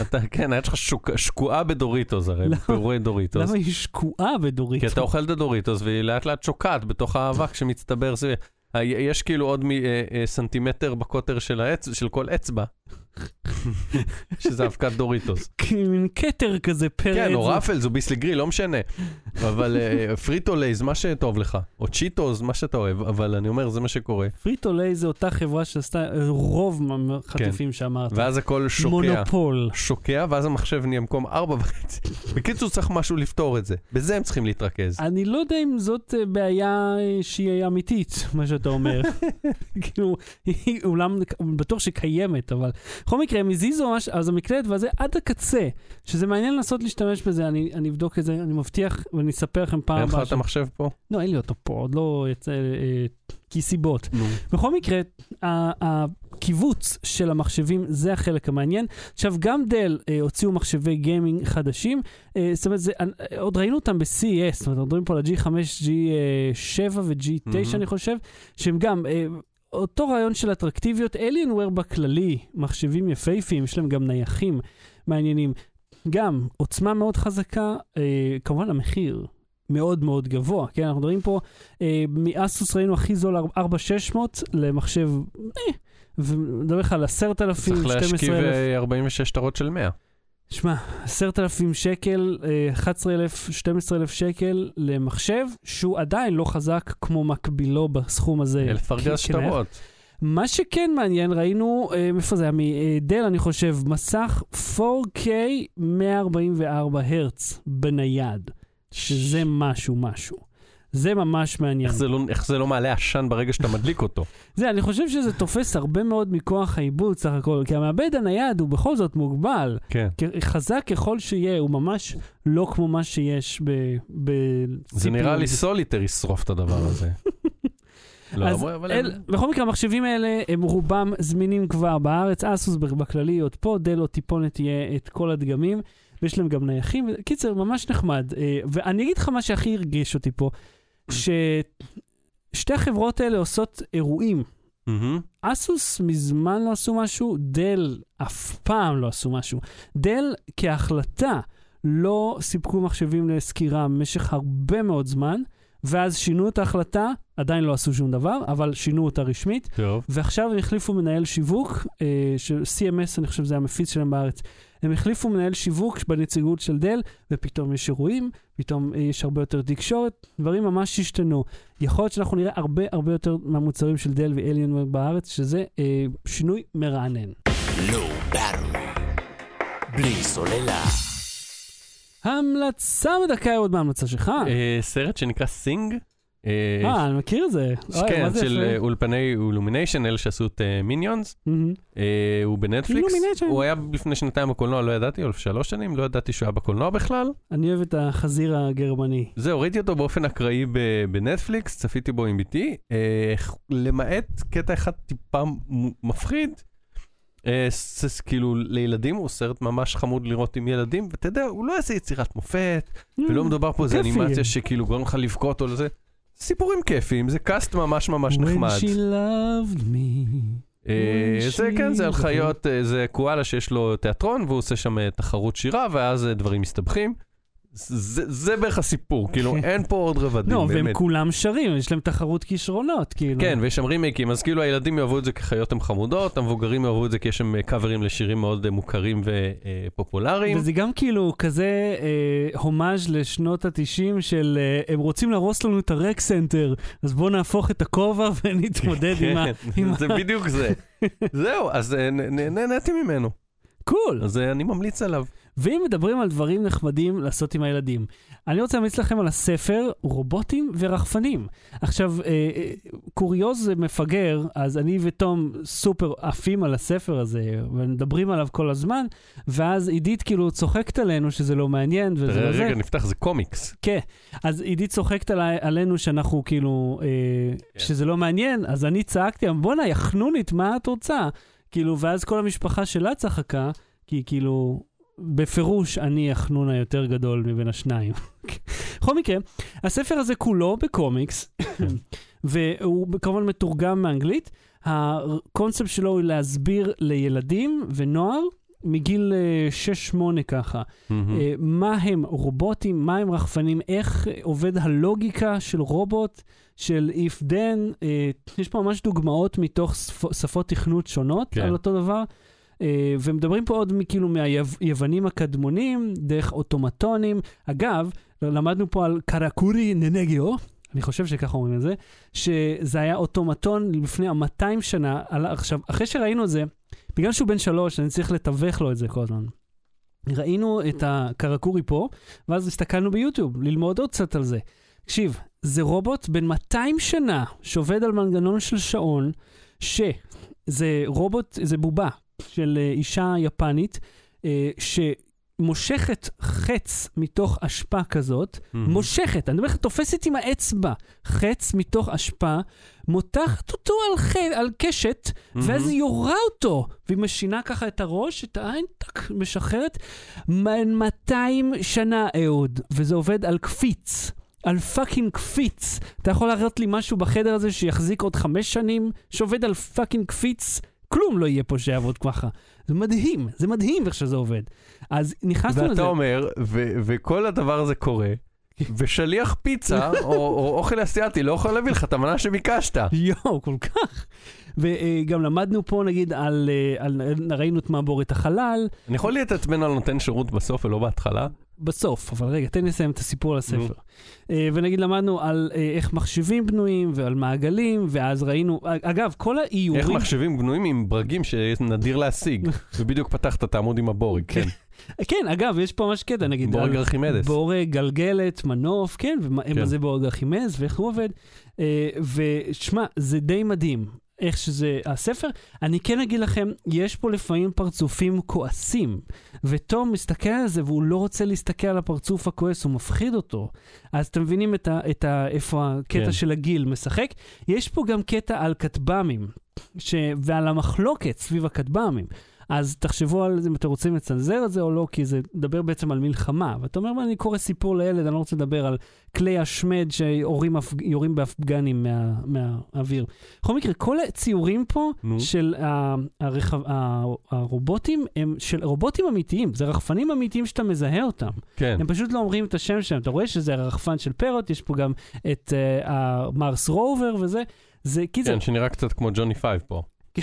אתה, כן, היד שלך שוק- שקועה בדוריטוס הרי? בפירורי דוריטוס. למה היא שקועה כי בדוריטו? אתה אוכל את הדוריטוס והיא לאט לאט שוקעת בתוך האבק שמצטבר סביב. יש כאילו עוד אה, אה, סנטימטר בקוטר של העץ, של כל אצבע, שזה אבקת דוריטוס. מין כתר כזה פר כן, או. רפלס או ביסלי לא משנה. אבל אה, פריטו לייז, מה שטוב לך. או צ'יטוס, מה שאתה אוהב. אבל אני אומר, זה מה שקורה. פריטו ליי זה אותה חברה שעשתה אה, רוב מהחטיפים שאמרת. כן. ואז הכל שוקע. מונופול. שוקע, ואז המחשב נהיה מקום ארבע וחצי. בקיצור, צריך משהו לפתור את זה. בזה הם צריכים להתרכז. אני לא יודע אם זאת אה, בעיה שהיא אמיתית, מה שאתה אומר. כאילו, היא אולם, בטוח שקיימת, אבל בכל מקרה, הם הזיזו ממש, אז המקלדת וזה עד הקצה, שזה מעניין לנסות להשתמש בזה, אני, אני אבדוק את זה, אני מבטיח, ואני אספר לכם פעם אין לך. את המחשב פה? לא, אין לי אותו פה, עוד לא יצא, אה, כי סיבות. נו. בכל מקרה, ה- הקיבוץ של המחשבים זה החלק המעניין. עכשיו, גם דל אה, הוציאו מחשבי גיימינג חדשים, אה, זאת אומרת, זה, אה, עוד ראינו אותם ב-CES, זאת אומרת, אנחנו מדברים פה על ה-G5, G7 ו-G9, מהמם. אני חושב, שהם גם... אה, אותו רעיון של אטרקטיביות, Alienware בכללי, מחשבים יפהפיים, יש להם גם נייחים מעניינים. גם עוצמה מאוד חזקה, אה, כמובן המחיר מאוד מאוד גבוה, כן? אנחנו מדברים פה, אה, מאסוס ראינו הכי זול 4600 למחשב, אה, ומדבר לך על 10,000, צריך להשכיב 12,000. אה, 46 שטרות של 100. שמע, 10,000 שקל, אה, 11,000, 12,000 שקל למחשב, שהוא עדיין לא חזק כמו מקבילו בסכום הזה. אלף ארגז שטרות. מה שכן מעניין, ראינו, אה, מאיפה זה היה? מדל, אני חושב, מסך 4K 144 הרץ בנייד, שזה משהו משהו. זה ממש מעניין. איך זה לא- איך זה לא מעלה עשן ברגע שאתה מדליק אותו? זה, אני חושב שזה תופס הרבה מאוד מכוח העיבוד סך הכל, כי המעבד הנייד הוא בכל זאת מוגבל. כן. חזק ככל שיהיה, הוא ממש לא כמו מה שיש ב... ב זה נראה לי סוליטר ישרוף את הדבר הזה. לא, אז אבל-. אל, בכל מקרה, המחשבים האלה, הם רובם זמינים כבר בארץ. אסוס בכללי עוד פה, דל או טיפונת יהיה את כל הדגמים, ויש להם גם נייחים. קיצר, ממש נחמד. אה, ואני אגיד לך מה שהכי הרגיש אותי פה, ששתי החברות האלה עושות אירועים. אסוס מזמן לא עשו משהו, דל אף פעם לא עשו משהו. דל כהחלטה לא סיפקו מחשבים לסקירה במשך הרבה מאוד זמן, ואז שינו את ההחלטה, עדיין לא עשו שום דבר, אבל שינו אותה רשמית, טוב. ועכשיו החליפו מנהל שיווק, אה, של CMS, אני חושב שזה המפיץ שלהם בארץ. הם החליפו מנהל שיווק בנציגות של דל, ופתאום יש אירועים, פתאום אה, יש הרבה יותר תקשורת, דברים ממש השתנו. יכול להיות שאנחנו נראה הרבה הרבה יותר מהמוצרים של דל ואליאן בארץ, שזה אה, שינוי מרענן. Low Battery. בלי סוללה. המלצה בדקה עוד מההמלצה שלך. אה, סרט שנקרא Sing. אה, אה, אני מכיר את זה. כן, של. אה, אולפני אילומיניישן, אלה שעשו את מיניונס. מהמם. הוא בנטפליקס. הוא היה לפני שנתיים בקולנוע, לא ידעתי, או שלוש שנים, לא ידעתי שהוא היה בקולנוע בכלל. אני אוהב את החזיר הגרמני. זהו, ראיתי אותו באופן אקראי בנטפליקס, צפיתי בו עם ביתי, אה, למעט קטע אחד טיפה מפחיד, אה, כאילו לילדים, הוא סרט ממש חמוד לראות עם ילדים, ואתה יודע, הוא לא איזה יצירת מופת, ולא מדובר פה איזה. אנימציה שכאילו גורם לך לבכות או לזה. סיפורים כיפיים, זה קאסט ממש ממש נחמד. When she loved me. אה, When זה כן, זה על חיות, אה, זה קואלה שיש לו תיאטרון, והוא עושה שם אה, תחרות שירה, ואז דברים מסתבכים. זה זה בערך הסיפור, כאילו אין פה עוד רבדים, לא, והם באמת. כולם שרים, יש להם תחרות כישרונות, כאילו. כן, ויש שם רימייקים, אז כאילו הילדים יאהבו את זה כי חיות הן חמודות, המבוגרים יאהבו את זה כי יש שם אה, קאברים לשירים מאוד אה, מוכרים ופופולריים. וזה גם כאילו כזה אה, הומאז' לשנות ה-90 של אה, הם רוצים להרוס לנו את ה rec center, אז בואו נהפוך את הכובע ונתמודד עם ה... עם כן, זה בדיוק זה. זהו, אז אה, נהניתי ממנו. קול. אז אה, אני ממליץ עליו. ואם מדברים על דברים נחמדים לעשות עם הילדים, אני רוצה להמליץ לכם על הספר רובוטים ורחפנים. עכשיו, אה, אה, קוריוז מפגר, אז אני ותום סופר עפים על הספר הזה, ומדברים עליו כל הזמן, ואז עידית כאילו צוחקת עלינו שזה לא מעניין וזה תראה, לא זה. רגע, נפתח, זה קומיקס. כן, אז עידית צוחקת עלי, עלינו שאנחנו כאילו, אה, כן. שזה לא מעניין, אז אני צעקתי, בואנה, יא חנונית, מה את רוצה? כאילו, ואז כל המשפחה שלה צחקה, כי כאילו, בפירוש אני החנון היותר גדול מבין השניים. בכל מקרה, הספר הזה כולו בקומיקס, והוא כמובן מתורגם מאנגלית. הקונספט שלו הוא להסביר לילדים ונוער מגיל אה, 6-8 ככה, מהמם. אה, מה הם רובוטים, מה הם רחפנים, איך אה, עובד הלוגיקה של רובוט, של if then, אה, יש פה ממש דוגמאות מתוך שפ- שפות תכנות שונות כן. על אותו דבר. אה, ומדברים פה עוד כאילו מהיוונים הקדמונים, דרך אוטומטונים. אגב, למדנו פה על קרקורי ננגיו, אני חושב שככה אומרים את זה, שזה היה אוטומטון לפני 200 שנה. עכשיו, אחרי שראינו את זה, בגלל שהוא בן שלוש, אני צריך לתווך לו את זה כל הזמן. ראינו את הקרקורי פה, ואז הסתכלנו ביוטיוב, ללמוד עוד קצת על זה. תקשיב, זה רובוט בן 200 שנה שעובד על מנגנון של שעון, שזה רובוט, זה בובה של אה, אישה יפנית, אה, שמושכת חץ מתוך אשפה כזאת, מהמם. מושכת, אני אומר לך, תופסת עם האצבע חץ מתוך אשפה, מותחת אותו על, ח... על קשת, ואז היא יורה אותו, והיא משינה ככה את הראש, את העין, טק, משחררת. מ- 200 שנה, אהוד, וזה עובד על קפיץ. על fucking קפיץ. אתה יכול להראות לי משהו בחדר הזה שיחזיק עוד חמש שנים, שעובד על fucking קפיץ? כלום לא יהיה פה שיעבוד ככה. זה מדהים, זה מדהים איך שזה עובד. אז נכנסנו לזה. ואתה אומר, ו- וכל הדבר הזה קורה, ושליח פיצה, או או אוכל אסיאתי, לא יכול להביא לך את המנה שביקשת. יואו, כל כך. וגם למדנו פה, נגיד, על, אה, על, ראינו את מעבורת החלל, אני יכול להתעצבן על נותן שירות בסוף ולא בהתחלה? בסוף, אבל רגע, תן לי לסיים את הסיפור על הספר. אה, ונגיד למדנו על אה, איך מחשבים בנויים ועל מעגלים, ואז ראינו, אגב, כל האיורים... איך מחשבים בנויים עם ברגים שנדיר להשיג? ובדיוק פתחת את העמוד עם הבורג, כן. כן, אגב, יש פה ממש קטע, נגיד, בורג ארכימדס. בורג, גלגלת, מנוף, כן, ומה כן. זה בורג ארכימדס ואיך הוא עובד. אה, ושמע, זה די מדהים. איך שזה הספר, אני כן אגיד לכם, יש פה לפעמים פרצופים כועסים, ותום מסתכל על זה והוא לא רוצה להסתכל על הפרצוף הכועס, הוא מפחיד אותו. אז אתם מבינים את ה, את ה, איפה הקטע כן. של הגיל משחק? יש פה גם קטע על כטב"מים, ש... ועל המחלוקת סביב הכטב"מים. אז תחשבו על זה אם אתם רוצים לצנזר את זה או לא, כי זה מדבר בעצם על מלחמה. ואתה אומר, אני קורא סיפור לילד, אני לא רוצה לדבר על כלי השמד שיורים אפג... באפגנים מה... מהאוויר. בכל מקרה, כל הציורים פה נו. של ה... הרכב... ה... הרובוטים הם של רובוטים אמיתיים, זה רחפנים אמיתיים שאתה מזהה אותם. כן. הם פשוט לא אומרים את השם שלהם. אתה רואה שזה הרחפן של פרוט, יש פה גם את uh, ה Mars rover וזה. זה קיצר, כן, שנראה קצת כמו ג'וני פייב פה.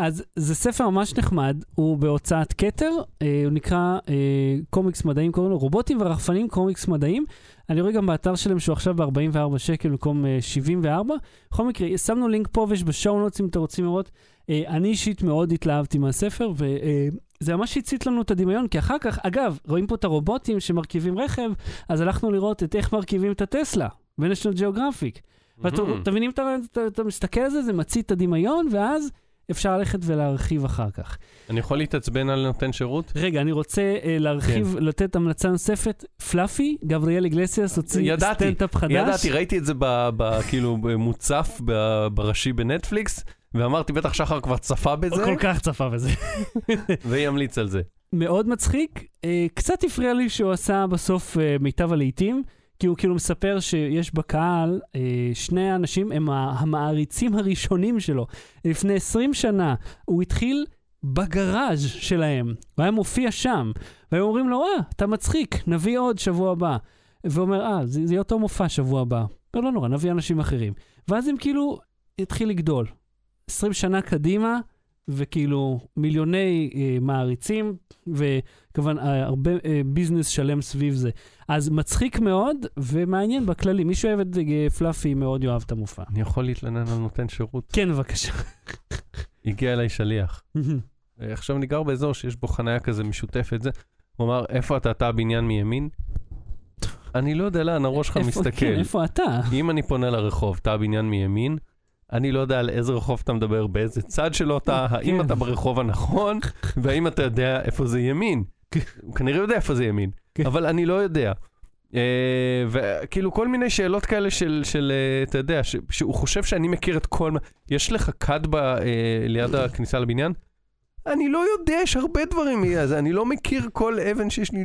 אז זה ספר ממש נחמד, הוא בהוצאת כתר, אה, הוא נקרא אה, קומיקס מדעים, קוראים לו רובוטים ורחפנים קומיקס מדעים. אני רואה גם באתר שלהם שהוא עכשיו ב-44 שקל במקום אה, 74. בכל מקרה, שמנו לינק פה ויש ב show notes אם אתם רוצים לראות. אה, אני אישית מאוד התלהבתי מהספר, וזה ממש הצית לנו את הדמיון, כי אחר כך, אגב, רואים פה את הרובוטים שמרכיבים רכב, אז הלכנו לראות את איך מרכיבים את הטסלה, בנשיונל ג'אוגרפיק. ואתם. אתם מבינים, אתה מסתכל על זה, זה מצית את הדמיון, ואז אפשר ללכת ולהרחיב אחר כך. אני יכול להתעצבן על נותן שירות? רגע, אני רוצה uh, להרחיב, כן. לתת המלצה נוספת. פלאפי, גבריאל איגלסיאס הוציא ידעתי, סטנדאפ חדש. ידעתי, ראיתי את זה ב- ב- כאילו מוצף ב- בראשי בנטפליקס, ואמרתי, בטח שחר כבר צפה בזה, כל כך צפה בזה. וימליץ על זה. מאוד מצחיק. אה, קצת הפריע לי שהוא עשה בסוף אה, מיטב הלעיתים, כי הוא כאילו מספר שיש בקהל, אה, שני האנשים הם המעריצים הראשונים שלו. לפני 20 שנה הוא התחיל בגראז' שלהם, הוא היה מופיע שם, והיו אומרים לו, אה, אתה מצחיק, נביא עוד שבוע הבא. והוא אומר, אה, זה יהיה אותו מופע שבוע הבא. לא, לא נורא, נביא אנשים אחרים. ואז הם כאילו, התחיל לגדול. 20 שנה קדימה, וכאילו מיליוני אה, מעריצים, וכמובן אה, הרבה אה, ביזנס שלם סביב זה. אז מצחיק מאוד ומעניין בכללי. מי שאוהב את אה, פלאפי מאוד יאהב את המופע. אני יכול להתלונן על נותן שירות. כן, בבקשה. הגיע אליי שליח. אה, עכשיו אני גר באזור שיש בו חניה כזה משותפת, זה. הוא אמר, איפה אתה, אתה הבניין מימין? אני לא יודע לאן הראש שלך מסתכל. כן, איפה אתה? אם אני פונה לרחוב, אתה הבניין מימין, אני לא יודע על איזה רחוב אתה מדבר, באיזה צד שלו אתה, האם כן. אתה ברחוב הנכון, והאם אתה יודע איפה זה ימין. הוא כנראה יודע איפה זה ימין, כן. אבל אני לא יודע. אה, וכאילו כל מיני שאלות כאלה של, של אה, אתה יודע, ש- שהוא חושב שאני מכיר את כל... מה- יש לך כד ב- אה, ליד הכניסה לבניין? אני לא יודע, יש הרבה דברים, אז אני לא מכיר כל אבן שיש לי...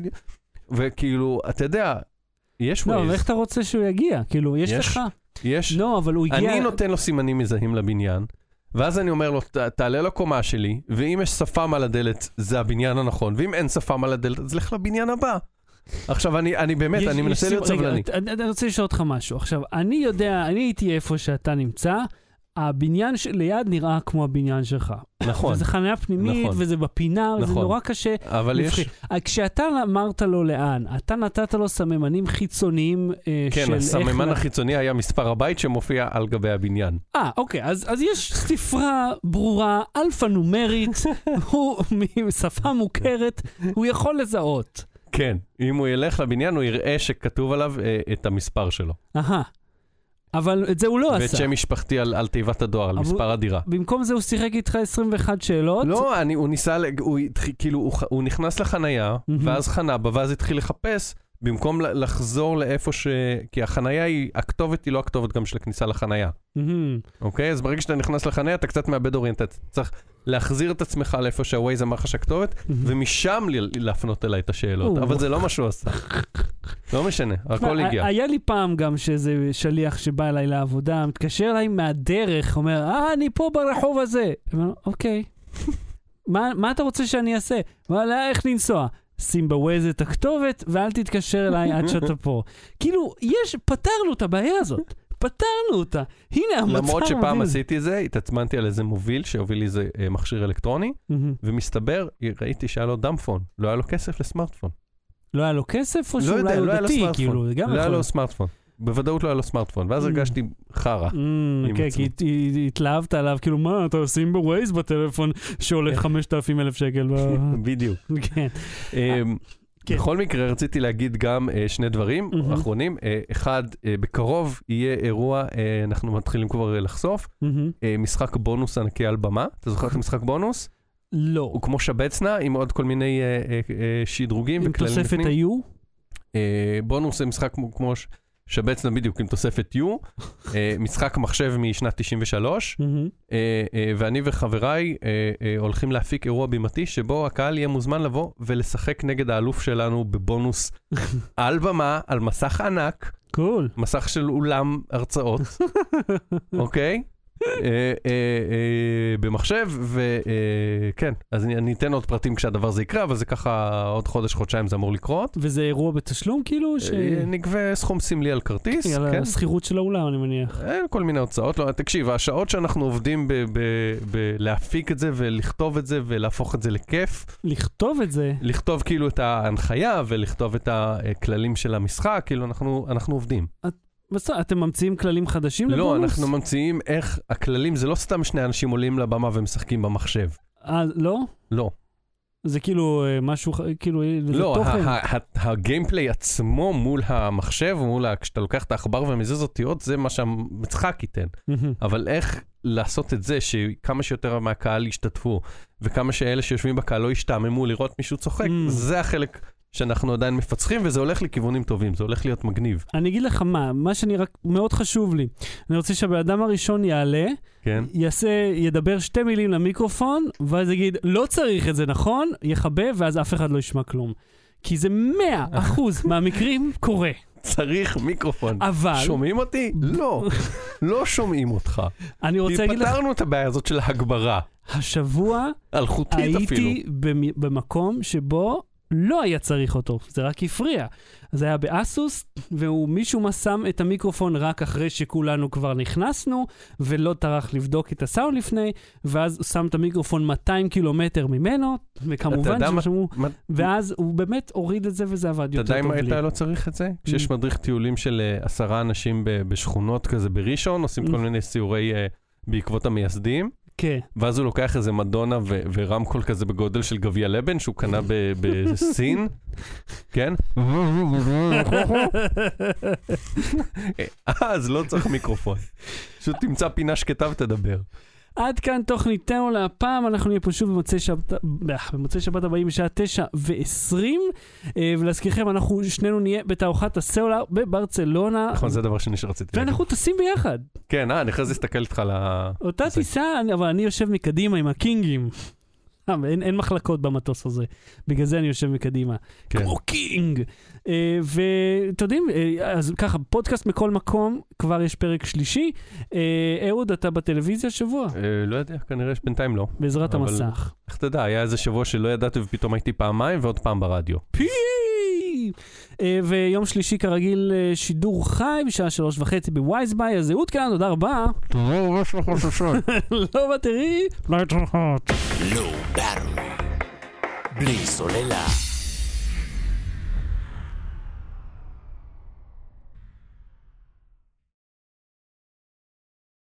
וכאילו, אתה יודע, יש לא, ווייז, איך אתה רוצה שהוא יגיע? כאילו, יש יש. לך... יש... לא, אבל הוא הגיע... אני נותן לו סימנים מזהים לבניין, ואז אני אומר לו, "ת- תעלה לקומה שלי, ואם יש שפם על הדלת, זה הבניין הנכון, ואם אין שפם על הדלת, אז לך לבניין הבא. עכשיו, אני, אני באמת, יש- אני יש מנסה להיות רגע, סבלני. אני אני רוצה לשאול אותך משהו. עכשיו, אני יודע, אני הייתי איפה שאתה נמצא, הבניין שליד נראה כמו הבניין שלך. נכון, וזה חניה פנימית, נכון. וזה בפינה, וזה נכון. נורא קשה. אבל יש... מפחיד. אה, כשאתה אמרת לו לאן, אתה נתת לו סממנים חיצוניים אה, של כן, איך... הסממן לה- החיצוני היה מספר הבית שמופיע על גבי הבניין. אה, אוקיי, אז, אז יש ספרה ברורה, אלפא-נומרית, הוא משפה מוכרת, הוא יכול לזהות. כן, אם הוא ילך לבניין, הוא יראה שכתוב עליו אה, את המספר שלו. אהה. אבל את זה הוא לא ואת עשה. שם משפחתי על, על תיבת הדואר, על מספר הדירה. במקום זה הוא שיחק איתך 21 שאלות. לא, אני, הוא ניסה, הוא כאילו, הוא, הוא נכנס לחנייה, מהמם. ואז חנה בה, ואז התחיל לחפש, במקום לחזור לאיפה ש... כי החנייה היא, הכתובת היא לא הכתובת גם של הכניסה לחנייה, מהמם. אוקיי? אז ברגע שאתה נכנס לחנייה, אתה קצת מאבד אוריינטציה. צריך להחזיר את עצמך לאיפה שהווייז אמר לך שהכתובת, ומשם ל- להפנות אליי את השאלות. אבל זה לא מה שהוא עשה. לא משנה, הכל הגיע. היה לי פעם גם שאיזה שליח שבא אליי לעבודה, מתקשר אליי מהדרך, אומר, אה, אני פה ברחוב הזה. אוקיי. מה, מה אתה רוצה שאני אעשה? וואלה, איך לנסוע? שים בווייז את הכתובת, ואל תתקשר אליי עד שאתה פה. כאילו, יש, פתרנו את הבעיה הזאת. פתרנו אותה. הנה המצב. למרות שפעם. עשיתי זה, התעצמנתי על איזה מוביל שהוביל לי איזה אה, מכשיר אלקטרוני. ומסתבר, ראיתי שהיה לו דאמפון, לא היה לו כסף לסמארטפון. לא היה לו כסף, או לא שאולי יודע, הוא לא היה דתי. כאילו, זה גם לא היה יכול. לו סמארטפון. בוודאות לא היה לו סמארטפון, ואז Mm. הרגשתי חרא. Mm, עם כן. כי הת- הת- התלהבת עליו, כאילו, מה, אתה עושים בווייז בטלפון שעולה 5,000 אלף שקל. בדיוק. כן. אמ, כן. בכל מקרה, רציתי להגיד גם אה, שני דברים מהמם. אחרונים. אה, אחד, אה, בקרוב יהיה אירוע, אה, אנחנו מתחילים כבר אה, לחשוף, מהמם. אה, משחק בונוס ענקי על במה. אתה זוכר את המשחק בונוס? לא. הוא כמו שבצנה, עם עוד כל מיני אה, אה, אה, שדרוגים עם וכללים תוספת בפנים. היו? אה, בונוס זה משחק כמו- כמו ש- שבצנה בדיוק, עם תוספת U. אה, משחק מחשב משנת 93. מהמם. אה, אה, ואני וחבריי הולכים להפיק אירוע בימתי שבו הקהל יהיה מוזמן לבוא ולשחק נגד האלוף שלנו בבונוס על במה, על מסך ענק, קול. מסך של אולם הרצאות, אוקיי? אה, במחשב, וכן, אז אני, אתן עוד פרטים כשהדבר הזה יקרה, אבל זה ככה עוד חודש, חודשיים זה אמור לקרות. וזה אירוע בתשלום, כאילו? אה, נגבה סכום סמלי על כרטיס, על כן. השכירות של האולם, אני מניח. כל מיני הוצאות. לא, תקשיב, השעות שאנחנו עובדים בלהפיק את זה ולכתוב את זה ולהפוך את זה לכיף, לכתוב את זה, לכתוב כאילו את ההנחיה ולכתוב את הכללים של המשחק, כאילו אנחנו עובדים. בסדר, אתם ממציאים כללים חדשים לא, לבונוס? אנחנו ממציאים איך הכללים, זה לא סתם שני אנשים עולים לבמה ומשחקים במחשב. אה, לא? לא. זה כאילו אה, משהו, כאילו, זה לא, תוכן. ה- הגיימפליי עצמו מול המחשב, מול ה- כשאתה לוקח את העכבר ומזיז אותיות, זה מה שהמשחק ייתן. אבל איך לעשות את זה שכמה שיותר מהקהל ישתתפו, וכמה שאלה שיושבים בקהל לא ישתעממו לראות מישהו צוחק. זה החלק שאנחנו עדיין מפצחים, וזה הולך לכיוונים טובים, זה הולך להיות מגניב, אני אגיד לך מה, מה שאני רק, מאוד חשוב לי. אני רוצה שהבן אדם הראשון יעלה, כן? יעשה, ידבר שתי מילים למיקרופון, ואז יגיד, לא צריך את זה, נכון? יכבה, ואז אף אחד לא ישמע כלום. כי זה 100% מהמקרים קורה. צריך מיקרופון. אבל, שומעים אותי? לא, לא שומעים אותך. אני רוצה להגיד לך, פתרנו את הבעיה הזאת של ההגברה, השבוע אלחוטית אפילו. הייתי במ- במקום שבו לא היה צריך אותו, זה רק הפריע. זה היה באסוס, ומישהו מה שם את המיקרופון רק אחרי שכולנו כבר נכנסנו, ולא טרח לבדוק את הסאונד לפני, ואז הוא שם את המיקרופון 200 קילומטר ממנו, אתה וכמובן יודע ששמעו, מה- ואז הוא באמת הוריד את זה וזה עבד אתה יותר יודע טוב אם לי. היית לא צריך את זה? כשיש מדריך טיולים של אה, עשרה אנשים בשכונות כזה בראשון, עושים כל מיני סיורי אה, בעקבות המייסדים, כן. ואז הוא לוקח איזה מדונה ו- ורמקול כזה בגודל של גביע לבן שהוא קנה ב- בסין, כן? אז לא צריך מיקרופון. פשוט תמצא פינה שקטה ותדבר. עד כאן תוכניתנו להפעם, אנחנו נהיה פה שוב במוצאי שבת, אה, במוצאי שבת הבאים בשעה 9 ו-20, ולהזכירכם, אנחנו שנינו נהיה בתערוכת הסלולר בברצלונה, נכון, זה הדבר השני שרציתי. ואנחנו טסים ביחד. כן, אה, אני אחרי זה אסתכל איתך על ה... אותה טיסה, אבל אני יושב מקדימה עם הקינגים. אה, אין, אין מחלקות במטוס הזה, בגלל זה אני יושב מקדימה. כן. כמו king. אה, ואתם יודעים, אה, אז ככה, פודקאסט מכל מקום, כבר יש פרק שלישי. אה, אהוד, אתה בטלוויזיה השבוע? אה, לא יודע, כנראה שבינתיים לא. בעזרת אבל- המסך. איך אתה יודע, היה איזה שבוע שלא ידעתי ופתאום הייתי פעמיים ועוד פעם ברדיו. פי! אה, ויום שלישי כרגיל אה, שידור חי בשעה שלוש וחצי בווייזביי, אז אהוד כאן, תודה רבה. לא בטרי, להתראות. Low Battery. בלי סוללה.